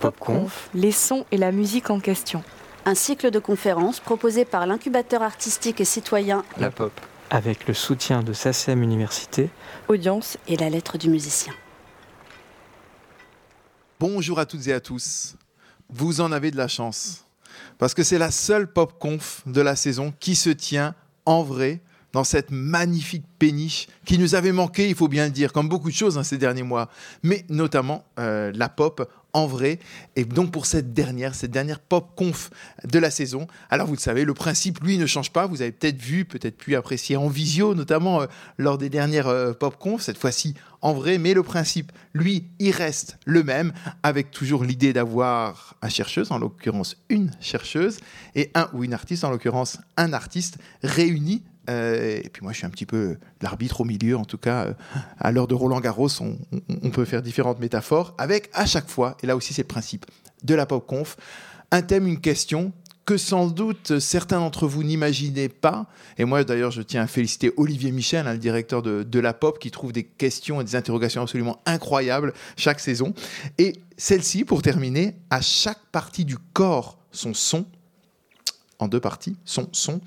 PopConf, les sons et la musique en question. Un cycle de conférences proposé par l'incubateur artistique et citoyen La Pop. Avec le soutien de SACEM Université, Audience et la lettre du musicien. Bonjour à toutes et à tous. Vous en avez de la chance. Parce que c'est la seule PopConf de la saison qui se tient en vrai dans cette magnifique péniche qui nous avait manqué, il faut bien le dire, comme beaucoup de choses hein, ces derniers mois, mais notamment euh, la pop en vrai. Et donc pour cette dernière, cette dernière pop conf de la saison, alors vous le savez, le principe, lui, ne change pas. Vous avez peut-être vu, peut-être pu apprécier en visio, notamment euh, lors des dernières euh, pop conf, cette fois-ci en vrai, mais le principe, lui, il reste le même, avec toujours l'idée d'avoir un chercheuse, en l'occurrence une chercheuse, et un ou une artiste, en l'occurrence un artiste, réunis euh, et puis moi, je suis un petit peu l'arbitre au milieu, en tout cas, euh, à l'heure de Roland Garros, on, peut faire différentes métaphores, avec à chaque fois, et là aussi c'est le principe de la pop conf, un thème, une question que sans doute certains d'entre vous n'imaginaient pas. Et moi d'ailleurs, je tiens à féliciter Olivier Michel, hein, le directeur de, de, la pop, qui trouve des questions et des interrogations absolument incroyables chaque saison. Et celle-ci, pour terminer, à chaque partie du corps, son son, en deux parties, son son.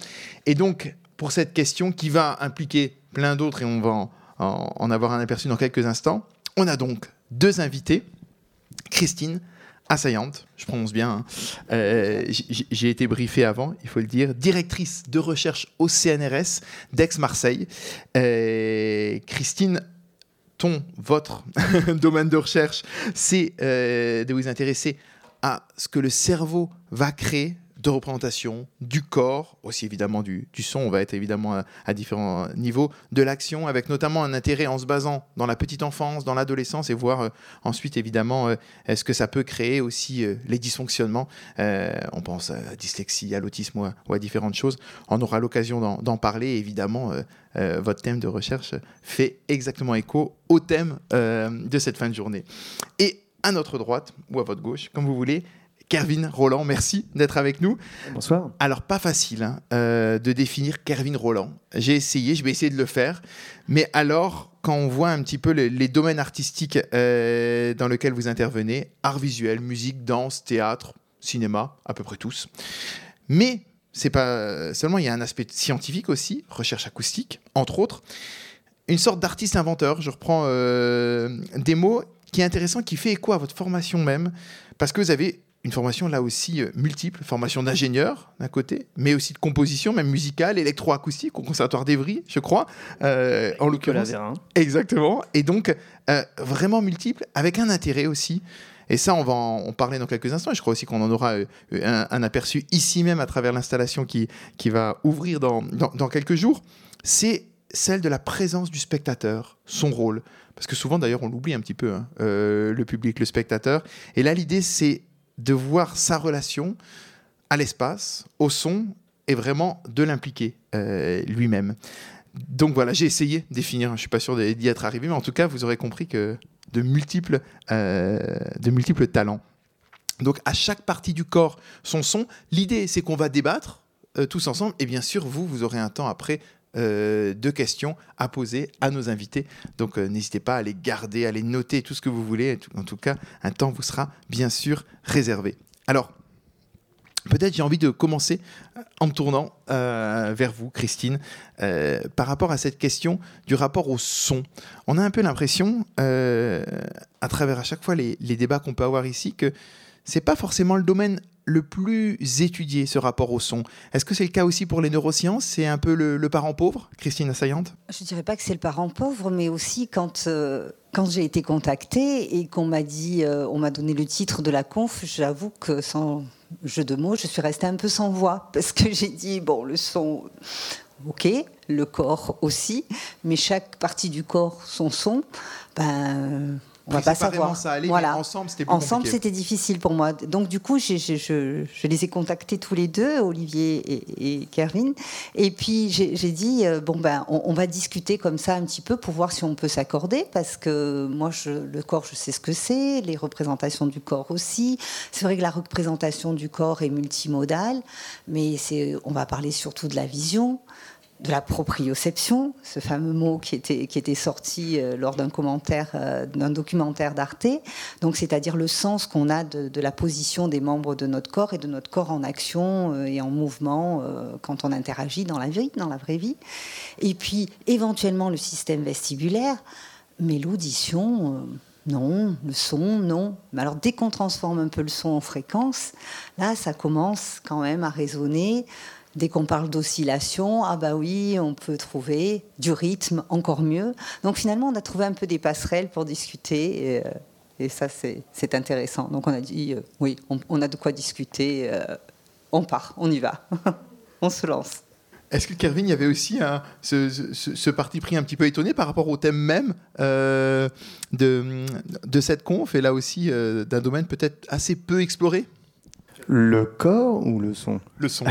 Et donc, pour cette question qui va impliquer plein d'autres et on va en, avoir un aperçu dans quelques instants. On a donc deux invités. Christine, assaillante, je prononce bien, hein. euh, j'ai été briefé avant, il faut le dire, directrice de recherche au CNRS d'Aix-Marseille. Euh, Christine, ton, votre domaine de recherche, c'est euh, de vous intéresser à ce que le cerveau va créer de représentation du corps, aussi évidemment du, son, on va être évidemment à, différents niveaux, de l'action, avec notamment un intérêt en se basant dans la petite enfance, dans l'adolescence, et voir euh, ensuite évidemment euh, est-ce que ça peut créer aussi euh, les dysfonctionnements. on pense à la dyslexie, à l'autisme ou, à différentes choses. On aura l'occasion d'en parler, évidemment. votre thème de recherche fait exactement écho au thème de cette fin de journée. Et à notre droite, ou à votre gauche, comme vous voulez, Kervin Roland, merci d'être avec nous. Bonsoir. Alors, pas facile hein, euh, de définir Kervin Roland. J'ai essayé, je vais essayer de le faire. Mais alors, quand on voit un petit peu les, domaines artistiques euh, dans lesquels vous intervenez, art visuel, musique, danse, théâtre, cinéma, à peu près tous. Mais c'est pas seulement, il y a un aspect scientifique aussi, recherche acoustique, entre autres. Une sorte d'artiste inventeur, je reprends euh, des mots qui est intéressant, qui fait écho à votre formation même, parce que vous avez une formation là aussi euh, multiple, formation d'ingénieur d'un côté, mais aussi de composition, même musicale, électroacoustique au Conservatoire d'Evry, je crois, euh, en l'occurrence. Exactement. Et donc, euh, vraiment multiple, avec un intérêt aussi. Et ça, on va en, parler dans quelques instants. Et je crois aussi qu'on en aura un, aperçu ici même à travers l'installation qui, qui va ouvrir dans, dans, quelques jours. C'est celle de la présence du spectateur, son rôle. Parce que souvent, d'ailleurs, on l'oublie un petit peu, hein, le public, le spectateur. Et là, l'idée, c'est de voir sa relation à l'espace, au son, et vraiment de l'impliquer euh, lui-même. Donc voilà, j'ai essayé de définir, je ne suis pas sûr d'y être arrivé, mais en tout cas, vous aurez compris que de multiples, euh, de multiples talents. Donc à chaque partie du corps, son son. L'idée, c'est qu'on va débattre euh, tous ensemble, et bien sûr, vous, vous aurez un temps après de questions à poser à nos invités. Donc n'hésitez pas à les garder, à les noter, tout ce que vous voulez. En tout cas, un temps vous sera bien sûr réservé. Alors, peut-être j'ai envie de commencer en me tournant euh, vers vous, Christine, euh, par rapport à cette question du rapport au son. On a un peu l'impression, euh, à travers à chaque fois les débats qu'on peut avoir ici, que c'est pas forcément le domaine le plus étudié, ce rapport au son. Est-ce que c'est le cas aussi pour les neurosciences? C'est un peu le, parent pauvre, Christine Assaillante? Je ne dirais pas que c'est le parent pauvre, mais aussi quand, euh, quand j'ai été contactée et qu'on m'a dit, euh, on m'a donné le titre de la conf, j'avoue que sans jeu de mots, je suis restée un peu sans voix parce que j'ai dit, bon, le son, ok, le corps aussi, mais chaque partie du corps, son son, ben on va pas savoir. Ça allait, voilà. ensemble, c'était Ensemble, c'était difficile pour moi. Donc, du coup, je, je, les ai contactés tous les deux, Olivier et, et Kervin. Et puis, j'ai dit, euh, bon, ben, on, va discuter comme ça un petit peu pour voir si on peut s'accorder, parce que moi, le corps, je sais ce que c'est, les représentations du corps aussi. C'est vrai que la représentation du corps est multimodale, mais on va parler surtout de la vision de la proprioception, ce fameux mot qui était, qui était sorti euh, lors euh, d'un documentaire d'Arte, donc c'est-à-dire le sens qu'on a de, la position des membres de notre corps et de notre corps en action euh, et en mouvement quand on interagit dans la vie, dans la vraie vie. Et puis éventuellement le système vestibulaire, mais l'audition. Non, le son, non. Mais alors dès qu'on transforme un peu le son en fréquence, là, ça commence quand même à résonner. Dès qu'on parle d'oscillation, ah bah oui, on peut trouver du rythme encore mieux. Donc finalement, on a trouvé un peu des passerelles pour discuter. Et, euh, ça, c'est intéressant. Donc on a dit, euh, oui, on, a de quoi discuter. Euh, on part, on y va. on se lance. Est-ce que Kervin, il y avait aussi ce, parti pris un petit peu étonné par rapport au thème même de, de cette conf et là aussi d'un domaine peut-être assez peu exploré? Le corps ou le son? Le son.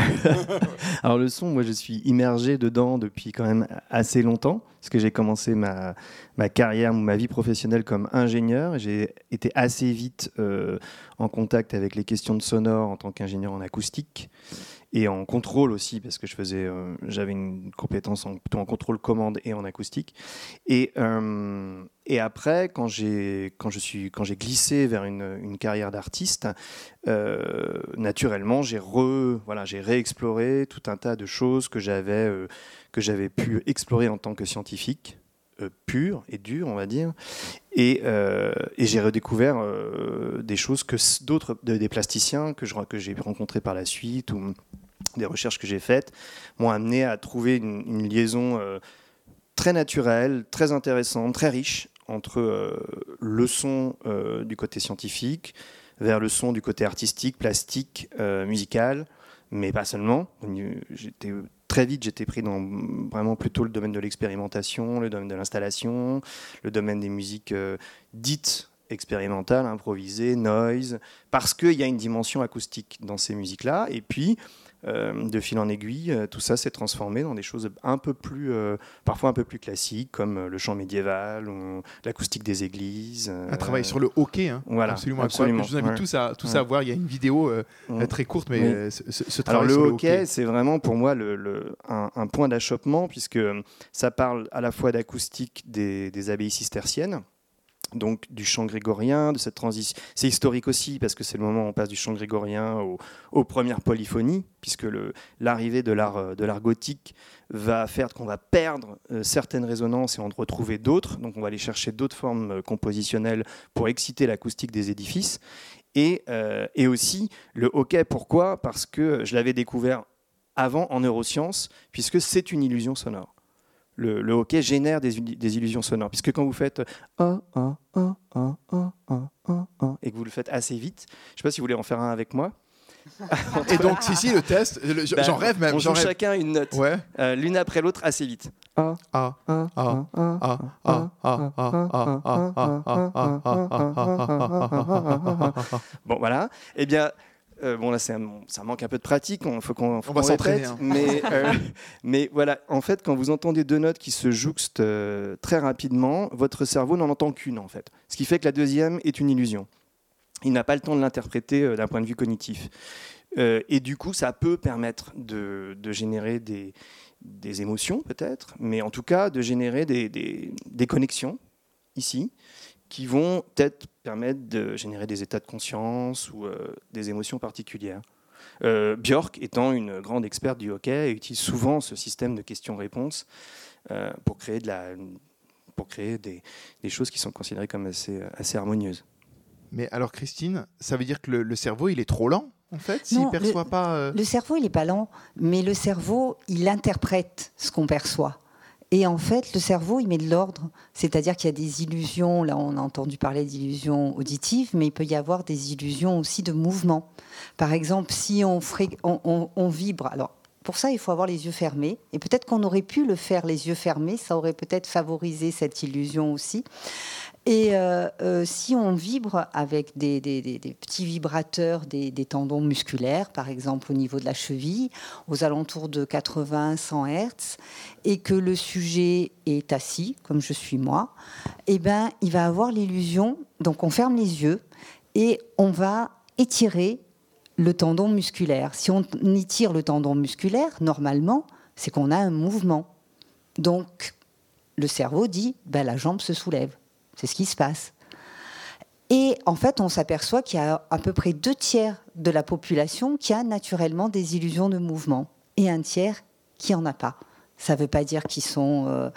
Alors le son, moi je suis immergé dedans depuis quand même assez longtemps, parce que j'ai commencé ma, ma carrière, ma vie professionnelle comme ingénieur. J'ai été assez vite euh, en contact avec les questions de sonore en tant qu'ingénieur en acoustique et en contrôle aussi parce que je faisais euh, j'avais une compétence en, plutôt en contrôle commande et en acoustique et euh, et après quand j'ai quand je suis quand j'ai glissé vers une, une carrière d'artiste euh, naturellement j'ai re voilà j'ai réexploré tout un tas de choses que j'avais que j'avais pu explorer en tant que scientifique pur et dur, on va dire. Et, et j'ai redécouvert des choses que d'autres, des plasticiens que, je, que j'ai rencontrés par la suite, des recherches que j'ai faites m'ont amené à trouver une, liaison euh, très naturelle, très intéressante, très riche entre euh, le son euh, du côté scientifique vers le son du côté artistique, plastique, musical, mais pas seulement. J'étais très vite, j'étais pris dans vraiment plutôt le domaine de l'expérimentation, le domaine de l'installation, le domaine des musiques dites expérimentales, improvisées, noise, parce qu'il y a une dimension acoustique dans ces musiques-là. Et puis, de fil en aiguille, euh, tout ça s'est transformé dans des choses un peu plus, euh, parfois un peu plus classiques, comme le chant médiéval ou l'acoustique des églises. un travail sur le hockey, hein. voilà, absolument, absolument. Je vous invite tous, à, tous à voir. Il y a une vidéo mm. très courte, mais ce, travail Alors, le hockey, c'est vraiment pour moi le, un, point d'achoppement, puisque ça parle à la fois d'acoustique des, des abbayes cisterciennes donc du chant grégorien, de cette transition. C'est historique aussi parce que c'est le moment où on passe du chant grégorien aux, premières polyphonies, puisque l'arrivée de l'art de l'art gothique va faire qu'on va perdre euh, certaines résonances et en retrouver d'autres. Donc on va aller chercher d'autres formes euh, compositionnelles pour exciter l'acoustique des édifices. Et, euh, et aussi le hockey, pourquoi? Parce que je l'avais découvert avant en neurosciences, puisque c'est une illusion sonore le, hockey génère des, illusions sonores. Puisque quand vous faites et que vous le faites assez vite, je ne sais pas si vous voulez en faire un avec moi. et donc, si, si, le test, j'en rêve même. On joue chacun une note, l'une après l'autre, assez vite. Bon, voilà. Eh bien, euh, bon, là, ça manque un peu de pratique, il faut qu'on on va s'entraîner. Hein. Mais, euh, mais voilà, en fait, quand vous entendez deux notes qui se jouxtent euh, très rapidement, votre cerveau n'en entend qu'une, en fait. Ce qui fait que la deuxième est une illusion. Il n'a pas le temps de l'interpréter d'un point de vue cognitif. et du coup, ça peut permettre de, de générer des, des émotions, peut-être, mais en tout cas, de générer des, des, des connexions, ici, qui vont peut-être permettre de générer des états de conscience ou euh, des émotions particulières. Euh, Björk, étant une grande experte du hockey, utilise souvent ce système de questions-réponses euh, pour créer, de la, pour créer des, des, choses qui sont considérées comme assez, assez harmonieuses. Mais alors, Christine, ça veut dire que le, cerveau, il est trop lent en fait, s'il perçoit pas. Le cerveau, il n'est pas lent, mais le cerveau, il interprète ce qu'on perçoit. Et en fait, le cerveau, il met de l'ordre. C'est-à-dire qu'il y a des illusions, là on a entendu parler d'illusions auditives, mais il peut y avoir des illusions aussi de mouvement. Par exemple, si on, vibre, alors pour ça, il faut avoir les yeux fermés. Et peut-être qu'on aurait pu le faire les yeux fermés, ça aurait peut-être favorisé cette illusion aussi. Et euh, euh, si on vibre avec des, petits vibrateurs des, tendons musculaires, par exemple au niveau de la cheville, aux alentours de 80-100 Hertz, et que le sujet est assis, comme je suis moi, eh ben, il va avoir l'illusion, donc on ferme les yeux et on va étirer le tendon musculaire. Si on étire le tendon musculaire, normalement, C'est qu'on a un mouvement. Donc, le cerveau dit, ben, la jambe se soulève. C'est ce qui se passe. Et en fait, on s'aperçoit qu'il y a à peu près deux tiers de la population qui a naturellement des illusions de mouvement et un tiers qui n'en a pas. Ça ne veut pas dire qu'ils sont euh,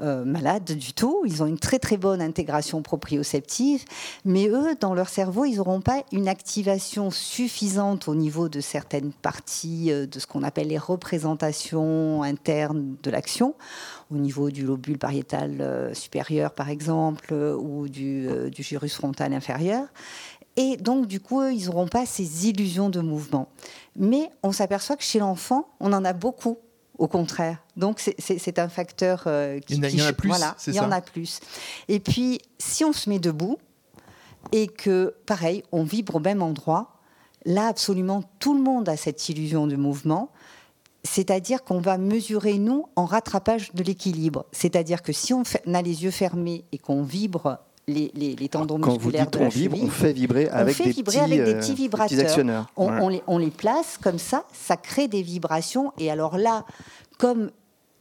euh, malades du tout. Ils ont une très très bonne intégration proprioceptive, mais eux, dans leur cerveau, ils n'auront pas une activation suffisante au niveau de certaines parties euh, de ce qu'on appelle les représentations internes de l'action, au niveau du lobule pariétal supérieur par exemple, ou du, du gyrus frontal inférieur. Et donc, du coup, ils n'auront pas ces illusions de mouvement. Mais on s'aperçoit que chez l'enfant, on en a beaucoup au contraire. Donc c'est un facteur euh, qui, il y en a plus. Voilà, il y en a plus. Et puis si on se met debout et que pareil, on vibre au même endroit, là absolument tout le monde a cette illusion de mouvement. C'est-à-dire qu'on va mesurer, nous, en rattrapage de l'équilibre. C'est-à-dire que si on a les yeux fermés et qu'on vibre les, les, tendons Quand musculaires vous dites on vibre, on fait vibrer avec, des, petits, avec des euh, petits vibrateurs. actionneurs. On, les, on, les, place comme ça, ça crée des vibrations. Et alors là, comme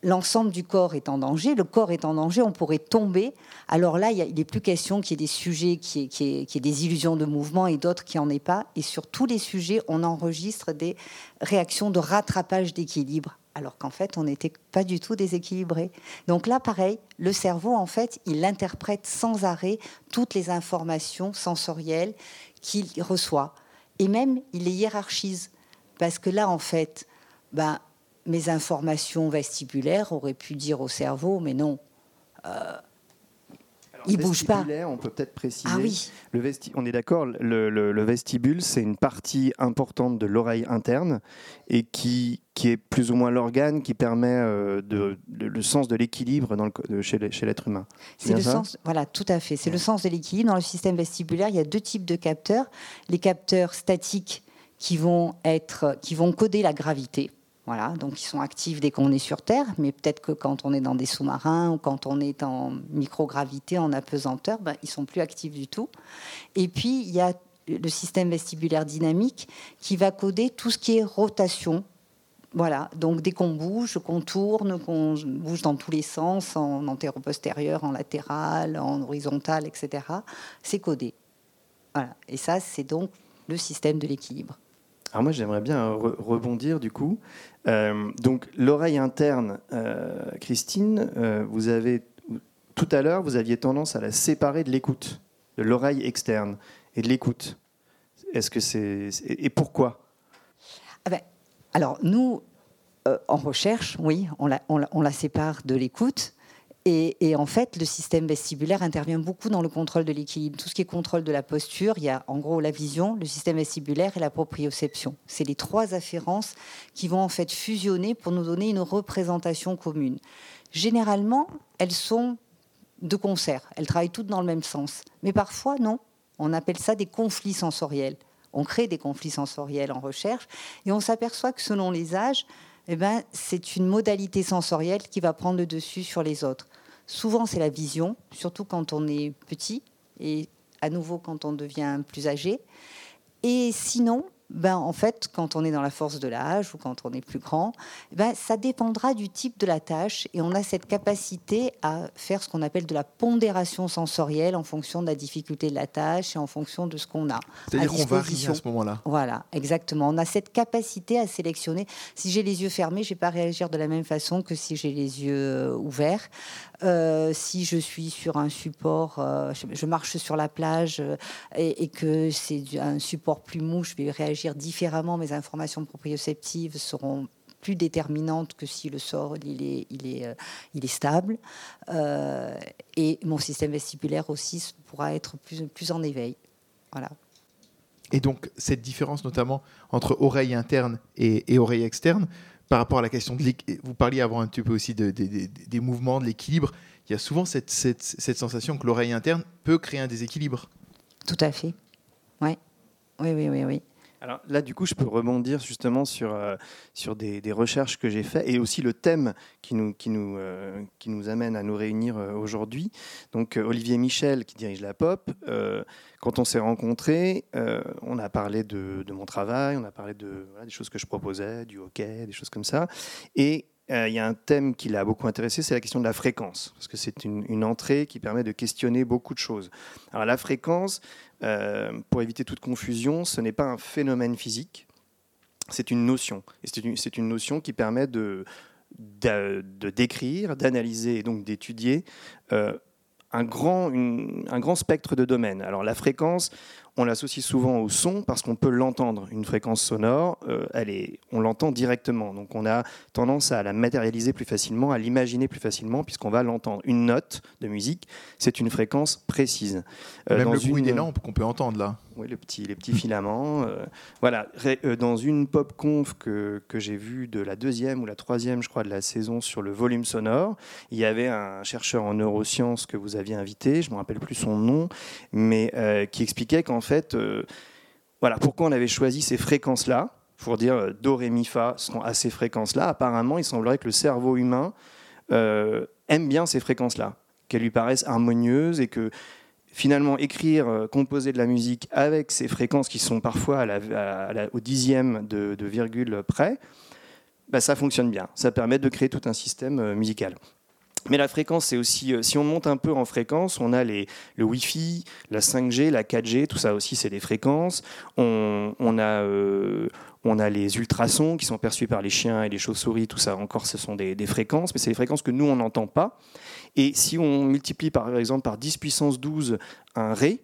l'ensemble du corps est en danger, le corps est en danger, on pourrait tomber. Alors là, il n'est plus question qu'il y ait des sujets qui aient, qui, qui des illusions de mouvement et d'autres qui n'en aient pas. Et sur tous les sujets, on enregistre des réactions de rattrapage d'équilibre alors qu'en fait, on n'était pas du tout déséquilibré. Donc là, pareil, le cerveau, en fait, il interprète sans arrêt toutes les informations sensorielles qu'il reçoit. Et même, il les hiérarchise. Parce que là, en fait, ben, mes informations vestibulaires auraient pu dire au cerveau, mais non, euh, il bouge pas. On peut peut-être préciser. Ah oui. Le vesti on est d'accord. Le, vestibule, c'est une partie importante de l'oreille interne et qui, qui est plus ou moins l'organe qui permet euh, de, le sens de l'équilibre chez l'être humain. C'est le sens. Voilà, tout à fait. C'est le sens de l'équilibre dans le système vestibulaire. Il y a deux types de capteurs. Les capteurs statiques qui vont être, qui vont coder la gravité. Voilà, donc ils sont actifs dès qu'on est sur Terre, mais peut-être que quand on est dans des sous-marins ou quand on est en microgravité, en apesanteur, ben, ils sont plus actifs du tout. Et puis il y a le système vestibulaire dynamique qui va coder tout ce qui est rotation. Voilà, donc dès qu'on bouge, qu'on tourne, qu'on bouge dans tous les sens, en antéro-postérieur, en latéral, en horizontal, etc., c'est codé. Voilà, et ça, c'est donc le système de l'équilibre. Alors moi, j'aimerais bien rebondir du coup. Euh, donc l'oreille interne, euh, Christine, euh, vous avez tout à l'heure, vous aviez tendance à la séparer de l'écoute, de l'oreille externe et de l'écoute. Est-ce que c'est et pourquoi? Ah ben, Alors nous, en recherche, oui, on la, on la sépare de l'écoute. Et, en fait, le système vestibulaire intervient beaucoup dans le contrôle de l'équilibre. Tout ce qui est contrôle de la posture, il y a en gros la vision, le système vestibulaire et la proprioception. C'est les trois afférences qui vont en fait fusionner pour nous donner une représentation commune. Généralement, elles sont de concert, elles travaillent toutes dans le même sens. Mais parfois, non. On appelle ça des conflits sensoriels. On crée des conflits sensoriels en recherche et on s'aperçoit que selon les âges, eh ben, c'est une modalité sensorielle qui va prendre le dessus sur les autres. Souvent, c'est la vision, surtout quand on est petit et à nouveau quand on devient plus âgé. Et sinon, ben, en fait, quand on est dans la force de l'âge ou quand on est plus grand, ben, ça dépendra du type de la tâche et on a cette capacité à faire ce qu'on appelle de la pondération sensorielle en fonction de la difficulté de la tâche et en fonction de ce qu'on a. C'est-à-dire qu'on varie à ce moment-là. Voilà, exactement. On a cette capacité à sélectionner. Si j'ai les yeux fermés, je ne vais pas réagir de la même façon que si j'ai les yeux euh, ouverts. Euh, si je suis sur un support, euh, je, marche sur la plage et, et que c'est un support plus mou, je vais réagir différemment, mes informations proprioceptives seront plus déterminantes que si le sort il est, il est, euh, il est stable. Euh, et mon système vestibulaire aussi pourra être plus, plus en éveil. Voilà. Et donc, cette différence notamment entre oreille interne et, oreille externe, par rapport à la question de vous parliez avant un petit peu aussi de, des mouvements, de l'équilibre, il y a souvent cette, cette, cette sensation que l'oreille interne peut créer un déséquilibre. Tout à fait. Ouais. Oui, oui, oui, oui. Alors là, du coup, je peux rebondir justement sur, euh, sur des, recherches que j'ai faites et aussi le thème qui nous, qui nous, euh, qui nous amène à nous réunir euh, aujourd'hui. Donc, Olivier Michel, qui dirige la POP, quand on s'est rencontrés, on a parlé de, mon travail, on a parlé de, des choses que je proposais, du hockey, des choses comme ça. Et il y a un thème qui l'a beaucoup intéressé, c'est la question de la fréquence, parce que c'est une, une entrée qui permet de questionner beaucoup de choses. Alors la fréquence, pour éviter toute confusion, ce n'est pas un phénomène physique, c'est une notion. C'est une, notion qui permet de, décrire, d'analyser et donc d'étudier euh, un, grand, un grand spectre de domaines. Alors la fréquence, on l'associe souvent au son parce qu'on peut l'entendre. Une fréquence sonore, euh, elle est, on l'entend directement. Donc on a tendance à la matérialiser plus facilement, à l'imaginer plus facilement puisqu'on va l'entendre. Une note de musique, c'est une fréquence précise. Euh, Même dans le bruit une- des lampes qu'on peut entendre là. oui, les petits filaments. euh, voilà, euh, dans une pop conf que, que j'ai vue de la deuxième ou la troisième, je crois, de la saison sur le volume sonore, il y avait un chercheur en neurosciences que vous aviez invité, je ne me rappelle plus son nom, mais qui expliquait qu'en fait, euh, voilà, pourquoi on avait choisi ces fréquences-là, pour dire euh, do, ré, mi, fa sont à ces fréquences-là. Apparemment, il semblerait que le cerveau humain euh, aime bien ces fréquences-là, qu'elles lui paraissent harmonieuses et que finalement écrire, composer de la musique avec ces fréquences qui sont parfois au dixième de, virgule près, bah, ça fonctionne bien. Ça permet de créer tout un système musical. Mais la fréquence, c'est aussi, euh, si on monte un peu en fréquence, on a les, le Wi-Fi, la 5G, la 4G, tout ça aussi, c'est des fréquences. On, on a, euh, on a les ultrasons qui sont perçus par les chiens et les chauves-souris, tout ça encore, ce sont des, des fréquences, mais c'est des fréquences que nous, on n'entend pas. Et si on multiplie par exemple par 10 puissance 12 un ré,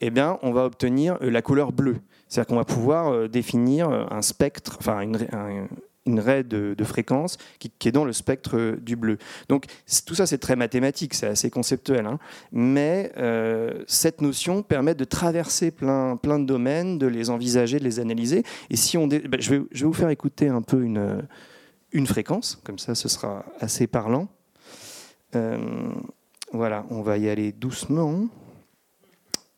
eh bien, on va obtenir euh, la couleur bleue. C'est-à-dire qu'on va pouvoir définir un spectre, enfin une, un- une raie de, de fréquence qui, qui est dans le spectre euh, du bleu. Donc tout ça, c'est très mathématique, c'est assez conceptuel. hein. Mais euh, cette notion permet de traverser plein, plein de domaines, de les envisager, de les analyser. Et si on, dé- ben, je, vais, je vais vous faire écouter un peu une, une fréquence, comme ça, ce sera assez parlant. Euh, voilà, on va y aller doucement.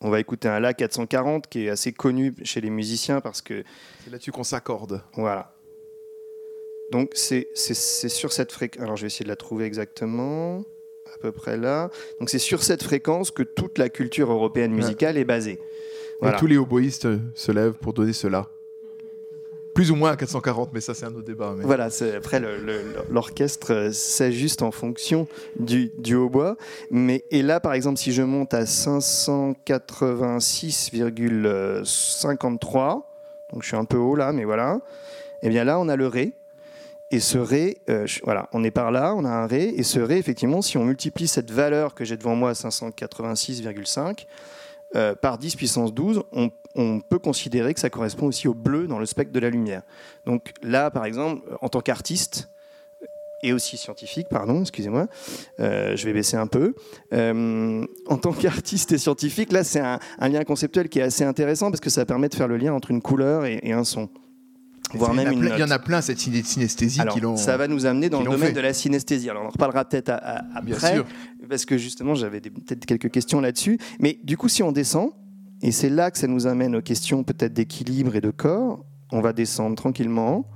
On va écouter un La 440 qui est assez connu chez les musiciens parce que C'est là-dessus qu'on s'accorde. voilà. Donc c'est sur cette fréquence. Alors je vais essayer de la trouver exactement, à peu près là. Donc c'est sur cette fréquence que toute la culture européenne musicale est basée. Voilà. Et tous les oboïstes se lèvent pour donner cela. Plus ou moins à 440, mais ça c'est un autre débat. mais- Voilà, après l'orchestre euh, s'ajuste en fonction du, du hautbois. Mais et là, par exemple, si je monte à 586,53, donc je suis un peu haut là, mais voilà. Et bien là, on a le ré. Et ce ré, euh, voilà, on est par là, on a un ré. Et ce ré, effectivement, si on multiplie cette valeur que j'ai devant moi, 586,5, euh, par 10 puissance 12, on, peut considérer que ça correspond aussi au bleu dans le spectre de la lumière. Donc là, par exemple, en tant qu'artiste, et aussi scientifique, pardon, excusez-moi, euh, je vais baisser un peu. Euh, en tant qu'artiste et scientifique, là, c'est un, lien conceptuel qui est assez intéressant parce que ça permet de faire le lien entre une couleur et un son. Voire il, y en même a une plein, il y en a plein, cette synesthésie qui l'ont. ça va nous amener dans le domaine fait. de la synesthésie. Alors, on en reparlera peut-être à- Bien après, sûr. parce que justement, j'avais peut-être quelques questions là-dessus. Mais du coup, si on descend, et c'est là que ça nous amène aux questions peut-être d'équilibre et de corps, on va descendre tranquillement.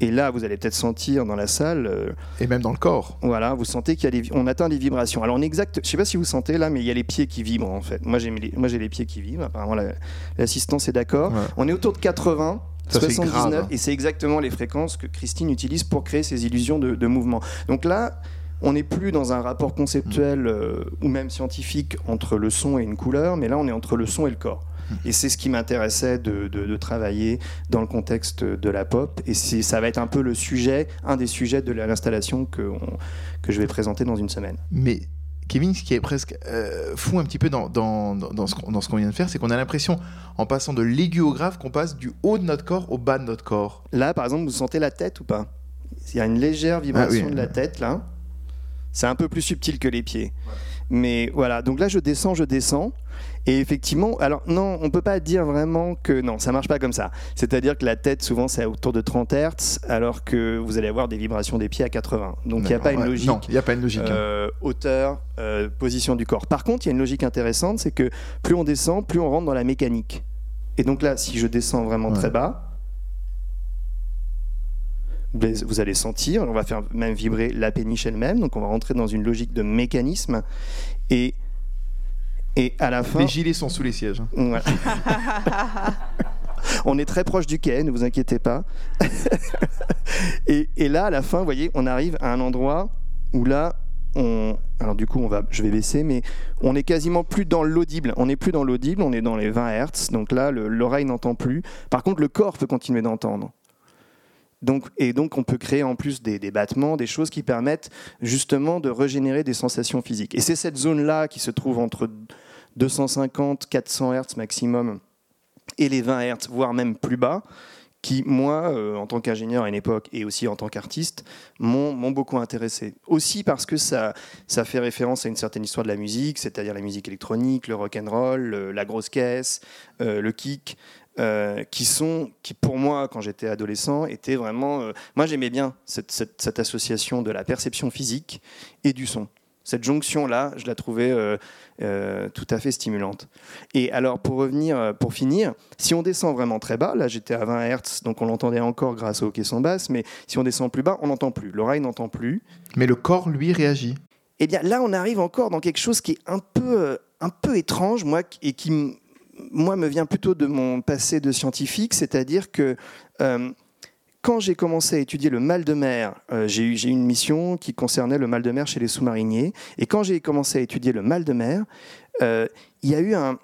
Et, là, vous allez peut-être sentir dans la salle, euh, et même dans le corps. voilà, vous sentez qu'il y a des, on atteint des vibrations. Alors, est exact, je sais pas si vous sentez là, mais il y a les pieds qui vibrent en fait. Moi, j'ai moi, j'ai les pieds qui vibrent. Apparemment, la- l'assistance est d'accord. Ouais. On est autour de 80. Ça, c'est 79 grave. et c'est exactement les fréquences que Christine utilise pour créer ces illusions de, de mouvement. Donc là, on n'est plus dans un rapport conceptuel euh, ou même scientifique entre le son et une couleur, mais là on est entre le son et le corps. Et c'est ce qui m'intéressait de, de- de travailler dans le contexte de la pop. Et ça va être un peu le sujet, un des sujets de la- l'installation que, on- que je vais présenter dans une semaine. Mais Kevin, ce qui est presque euh, fou un petit peu dans, dans, dans, ce qu'on dans ce qu'on vient de faire, c'est qu'on a l'impression, en passant de l'aigu au grave, qu'on passe du haut de notre corps au bas de notre corps. Là, par exemple, vous sentez la tête ou pas? Il y a une légère vibration Ah oui. de la tête là. C'est un peu plus subtil que les pieds. Mais voilà, donc là je descends, je descends. Et effectivement, alors non, on peut pas dire vraiment que non, ça marche pas comme ça. C'est-à-dire que la tête, souvent, c'est autour de 30 Hz, alors que vous allez avoir des vibrations des pieds à 80. Donc il n'y a pas une logique. Non, il n'y a pas une logique. hauteur, euh, position du corps. Par contre, il y a une logique intéressante, c'est que plus on descend, plus on rentre dans la mécanique. Et donc là, si je descends vraiment Ouais. très bas, vous vous allez sentir, on va faire même vibrer la péniche elle-même, donc on va rentrer dans une logique de mécanisme. Et, et à la fin... Les gilets sont sous les sièges. hein. Voilà. on est très proche du quai, ne vous inquiétez pas. et, et là, à la fin, vous voyez, on arrive à un endroit où là, on, alors du coup, on va, je vais baisser, mais on est quasiment plus dans l'audible. On n'est plus dans l'audible, on est dans les 20 Hertz. Donc là, le- l'oreille n'entend plus. Par contre, le corps peut continuer d'entendre. Donc, et donc, on peut créer en plus des, battements, des choses qui permettent justement de régénérer des sensations physiques. Et c'est cette zone-là qui se trouve entre 250, 400 Hertz maximum et les 20 Hertz, voire même plus bas, qui, moi, euh, en tant qu'ingénieur à une époque et aussi en tant qu'artiste, m'ont beaucoup intéressé. Aussi parce que ça, ça fait référence à une certaine histoire de la musique, c'est-à-dire la musique électronique, le rock and roll, la grosse caisse, euh, le kick, euh, qui sont, qui pour moi, quand j'étais adolescent, étaient vraiment. euh, moi, j'aimais bien cette, cette- cette association de la perception physique et du son. Cette jonction-là, je la trouvais euh, tout à fait stimulante. Et alors, pour revenir, pour finir, si on descend vraiment très bas, là j'étais à 20 Hz, donc on l'entendait encore grâce au caisson basse, mais si on descend plus bas, on n'entend plus. L'oreille n'entend plus. Mais le corps, lui, réagit. Eh bien, là, on arrive encore dans quelque chose qui est un peu, un peu étrange, moi, et qui, moi, me vient plutôt de mon passé de scientifique, c'est-à-dire que euh, quand j'ai commencé à étudier le mal de mer, euh, j'ai eu une mission qui concernait le mal de mer chez les sous-mariniers, et quand j'ai commencé à étudier le mal de mer, euh, il y a eu un,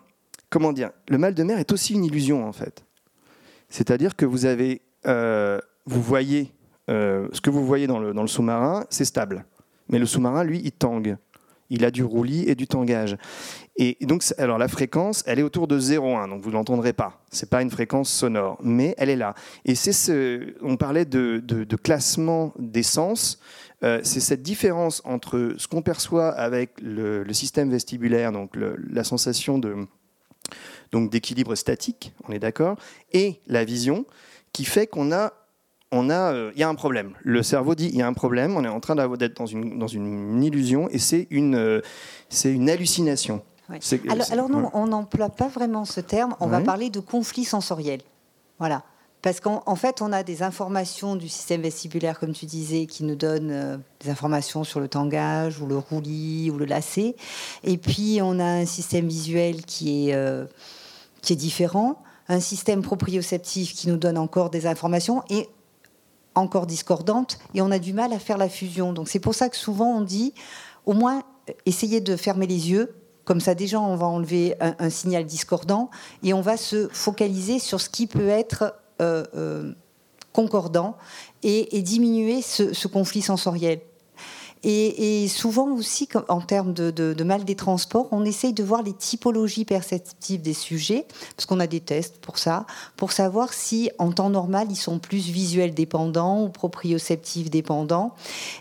comment dire, le mal de mer est aussi une illusion en fait. C'est-à-dire que vous avez, vous voyez, ce que vous voyez dans le, dans le sous-marin, c'est stable. Mais le sous-marin, lui, il tangue. Il a du roulis et du tangage. Et donc, alors la fréquence, elle est autour de 0,1, donc vous ne l'entendrez pas. C'est pas une fréquence sonore, mais elle est là. Et c'est ce, on parlait de, de- classement des sens. Euh, c'est cette différence entre ce qu'on perçoit avec le, système vestibulaire, donc la sensation de donc d'équilibre statique, on est d'accord, et la vision, qui fait qu'on a on a, euh, y a un problème. Le cerveau dit il y a un problème. On est en train d'être dans une, dans une illusion et c'est une, euh, c'est une hallucination. Ouais. Alors, non, on n'emploie pas vraiment ce terme. On va parler de conflit sensoriel. Voilà. Parce qu'en en fait, on a des informations du système vestibulaire, comme tu disais, qui nous donnent euh, des informations sur le tangage, ou le roulis, ou le lacet. Et puis, on a un système visuel qui est, euh, qui est différent, un système proprioceptif qui nous donne encore des informations, et encore discordantes, et on a du mal à faire la fusion. Donc, c'est pour ça que souvent, on dit, au moins, euh, essayez de fermer les yeux. Comme ça, déjà, on va enlever un, signal discordant et on va se focaliser sur ce qui peut être euh, euh, concordant et, diminuer ce conflit sensoriel. Et, souvent aussi, en termes de mal des transports, on essaye de voir les typologies perceptives des sujets, parce qu'on a des tests pour ça, pour savoir si en temps normal, ils sont plus visuels dépendants ou proprioceptifs dépendants.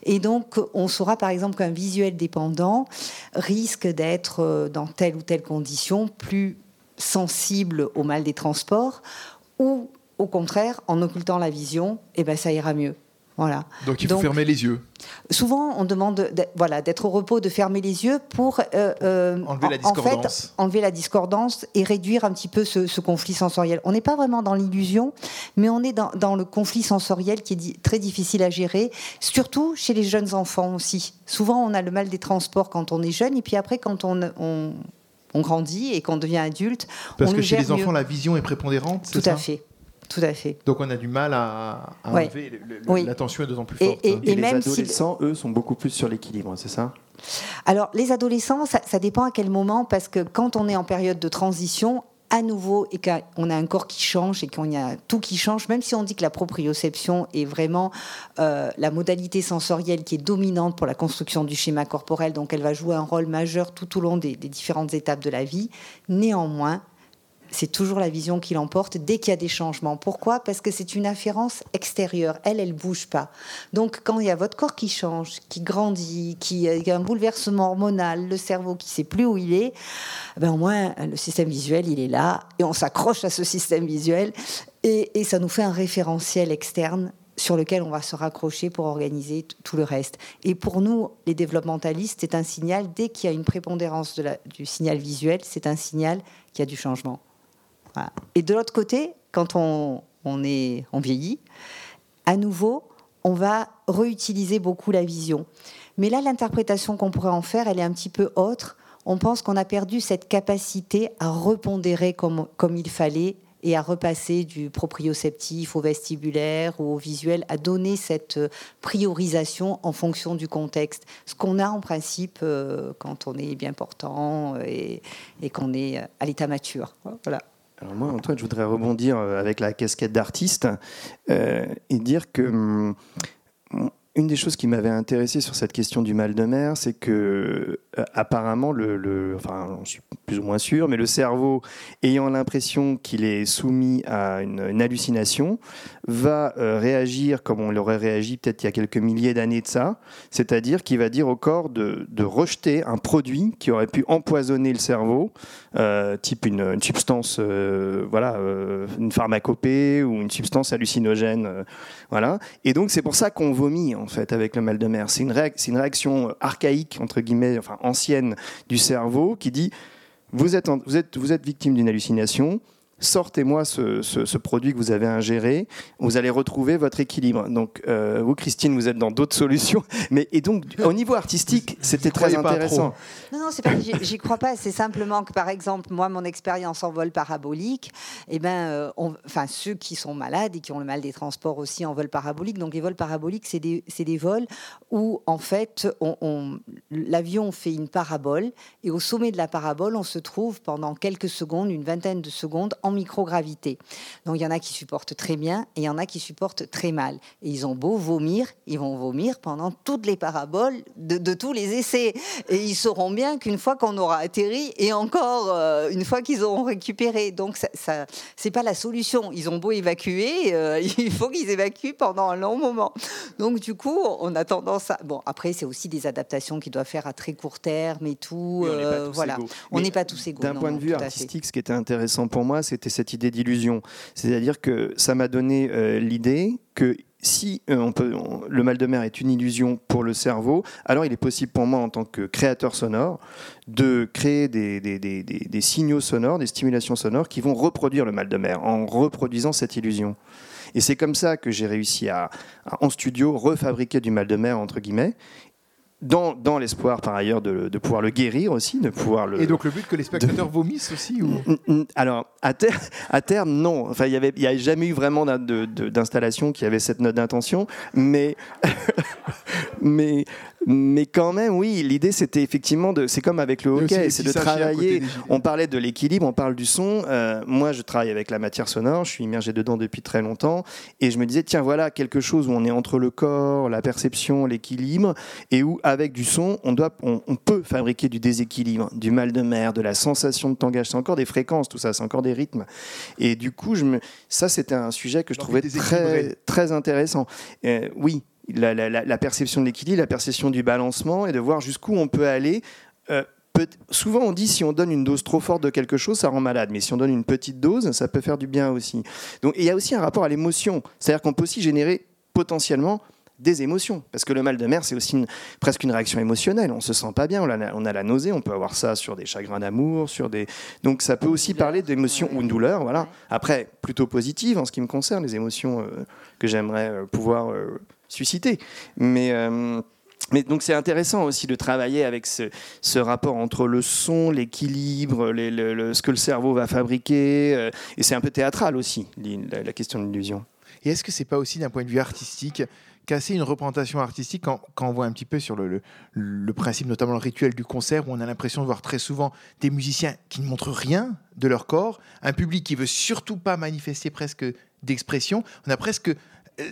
Et donc, on saura par exemple qu'un visuel dépendant risque d'être, euh, dans telle ou telle condition, plus sensible au mal des transports, ou au contraire, en occultant la vision, eh ben, ça ira mieux. Voilà. Donc il faut Donc- fermer les yeux. Souvent, on demande d'être- voilà, d'être au repos, de fermer les yeux pour euh, euh, Enlever la en- en fait, discordance. enlever la discordance et réduire un petit peu ce, ce conflit sensoriel. On n'est pas vraiment dans l'illusion, mais on est dans, dans le conflit sensoriel qui est di- très difficile à gérer, surtout chez les jeunes enfants aussi. Souvent, on a le mal des transports quand on est jeune, et puis après, quand on, on, on grandit et qu'on devient adulte, Parce on que le chez les enfants, la vision est prépondérante. Tout à fait. Tout à fait. Donc on a du mal à, à Ouais. enlever. Oui. L'attention est d'autant plus Et- forte. et- hein. Et, les même si- adolescents, eux, sont beaucoup plus sur l'équilibre, c'est ça? Alors, les adolescents, ça, ça dépend à quel moment, parce que quand on est en période de transition, à nouveau, et qu'on a un corps qui change et qu'on y a tout qui change, même si on dit que la proprioception est vraiment euh, la modalité sensorielle qui est dominante pour la construction du schéma corporel, donc elle va jouer un rôle majeur tout au long des, des différentes étapes de la vie, néanmoins, c'est toujours la vision qui l'emporte dès qu'il y a des changements. Pourquoi? Parce que c'est une afférence extérieure. Elle, elle bouge pas. Donc, quand il y a votre corps qui change, qui grandit, qui euh, y a un bouleversement hormonal, le cerveau qui sait plus où il est, ben au moins le système visuel, il est là et on s'accroche à ce système visuel et, ça nous fait un référentiel externe sur lequel on va se raccrocher pour organiser tout le reste. Et pour nous, les développementalistes, c'est un signal, dès qu'il y a une prépondérance du signal visuel, c'est un signal qu'il y a du changement. Et de l'autre côté, quand on, on vieillit, à nouveau, on va réutiliser beaucoup la vision. Mais là, l'interprétation qu'on pourrait en faire, elle est un petit peu autre. On pense qu'on a perdu cette capacité à repondérer comme, comme il fallait et à repasser du proprioceptif au vestibulaire ou au visuel, à donner cette euh, priorisation en fonction du contexte. Ce qu'on a en principe euh, quand on est bien portant et, et qu'on est à l'état mature. Voilà. Alors moi, Antoine, je voudrais rebondir avec la casquette d'artiste euh, et dire que hum, une des choses qui m'avait intéressé sur cette question du mal de mer, c'est que euh, apparemment, le, enfin, je suis plus ou moins sûr, mais le cerveau, ayant l'impression qu'il est soumis à une, hallucination, va euh, réagir comme on l'aurait réagi peut-être il y a quelques milliers d'années de ça, c'est-à-dire qu'il va dire au corps de, rejeter un produit qui aurait pu empoisonner le cerveau, euh, type une, substance, voilà, une pharmacopée ou une substance hallucinogène, voilà. Et donc c'est pour ça qu'on vomit en fait avec le mal de mer. C'est une, une réaction archaïque entre guillemets, enfin ancienne du cerveau qui dit vous êtes, vous êtes, vous êtes victime d'une hallucination, sortez-moi ce, produit que vous avez ingéré, vous allez retrouver votre équilibre. Donc, euh, vous, Christine, vous êtes dans d'autres solutions. Mais, et donc, au niveau artistique, c'était très intéressant. Non, non, c'est pas j'y crois pas. C'est simplement que, par exemple, moi, mon expérience en vol parabolique, eh ben, euh, enfin, ceux qui sont malades et qui ont le mal des transports aussi en vol parabolique. Donc, les vols paraboliques, c'est des, des, vols où, en fait, on, l'avion fait une parabole et au sommet de la parabole, on se trouve pendant quelques secondes, une vingtaine de secondes, microgravité. Donc il y en a qui supportent très bien et il y en a qui supportent très mal. Et ils ont beau vomir, ils vont vomir pendant toutes les paraboles de, tous les essais. Et ils sauront bien qu'une fois qu'on aura atterri et encore euh, une fois qu'ils auront récupéré. Donc ça, ça c'est pas la solution. Ils ont beau évacuer, euh, il faut qu'ils évacuent pendant un long moment. Donc du coup, on a tendance à... Bon, après, c'est aussi des adaptations qu'ils doivent faire à très court terme et tout. Euh, voilà. On n'est pas tous égaux. D'un point de vue artistique, ce qui était intéressant pour moi, c'est c'était cette idée d'illusion. C'est-à-dire que ça m'a donné euh, l'idée que si euh, on peut, le mal de mer est une illusion pour le cerveau, alors il est possible pour moi, en tant que créateur sonore, de créer des, signaux sonores, des stimulations sonores qui vont reproduire le mal de mer en reproduisant cette illusion. Et c'est comme ça que j'ai réussi à, en studio, refabriquer du mal de mer, entre guillemets, dans, dans l'espoir par ailleurs de, de, pouvoir le guérir aussi, de pouvoir le. Et donc le but que les spectateurs vomissent aussi ou... Alors à, à terme non. Enfin il y avait y a jamais eu vraiment d'installation qui avait cette note d'intention, mais mais mais quand même, oui, l'idée c'était effectivement de. C'est comme avec le hockey, c'est de travailler. On parlait de l'équilibre, on parle du son. Euh, moi, je travaille avec la matière sonore, je suis immergé dedans depuis très longtemps. Et je me disais, tiens, voilà quelque chose où on est entre le corps, la perception, l'équilibre, et où avec du son, on, doit, on, peut fabriquer du déséquilibre, du mal de mer, de la sensation de tangage. C'est encore des fréquences, tout ça, c'est encore des rythmes. Et du coup, je me... ça, c'était un sujet que je trouvais très, très intéressant. Euh, oui, la, perception de l'équilibre, la perception du balancement et de voir jusqu'où on peut aller. Euh, souvent, on dit si on donne une dose trop forte de quelque chose, ça rend malade. Mais si on donne une petite dose, ça peut faire du bien aussi. Donc, il y a aussi un rapport à l'émotion. C'est-à-dire qu'on peut aussi générer potentiellement des émotions. Parce que le mal de mer, c'est aussi presque une réaction émotionnelle. On se sent pas bien, on a, on a, la nausée, on peut avoir ça sur des chagrins d'amour, sur des. Donc ça peut aussi parler d'émotions ou une douleur, voilà. Après, plutôt positive en ce qui me concerne, les émotions euh, que j'aimerais euh, pouvoir susciter. Mais. Euh, mais donc c'est intéressant aussi de travailler avec ce, ce rapport entre le son, l'équilibre, le, ce que le cerveau va fabriquer, euh, et c'est un peu théâtral aussi la, question de l'illusion. Et est-ce que c'est pas aussi d'un point de vue artistique casser une représentation artistique quand, on voit un petit peu sur le, le, principe, notamment le rituel du concert, où on a l'impression de voir très souvent des musiciens qui ne montrent rien de leur corps, un public qui veut surtout pas manifester presque d'expression. On a presque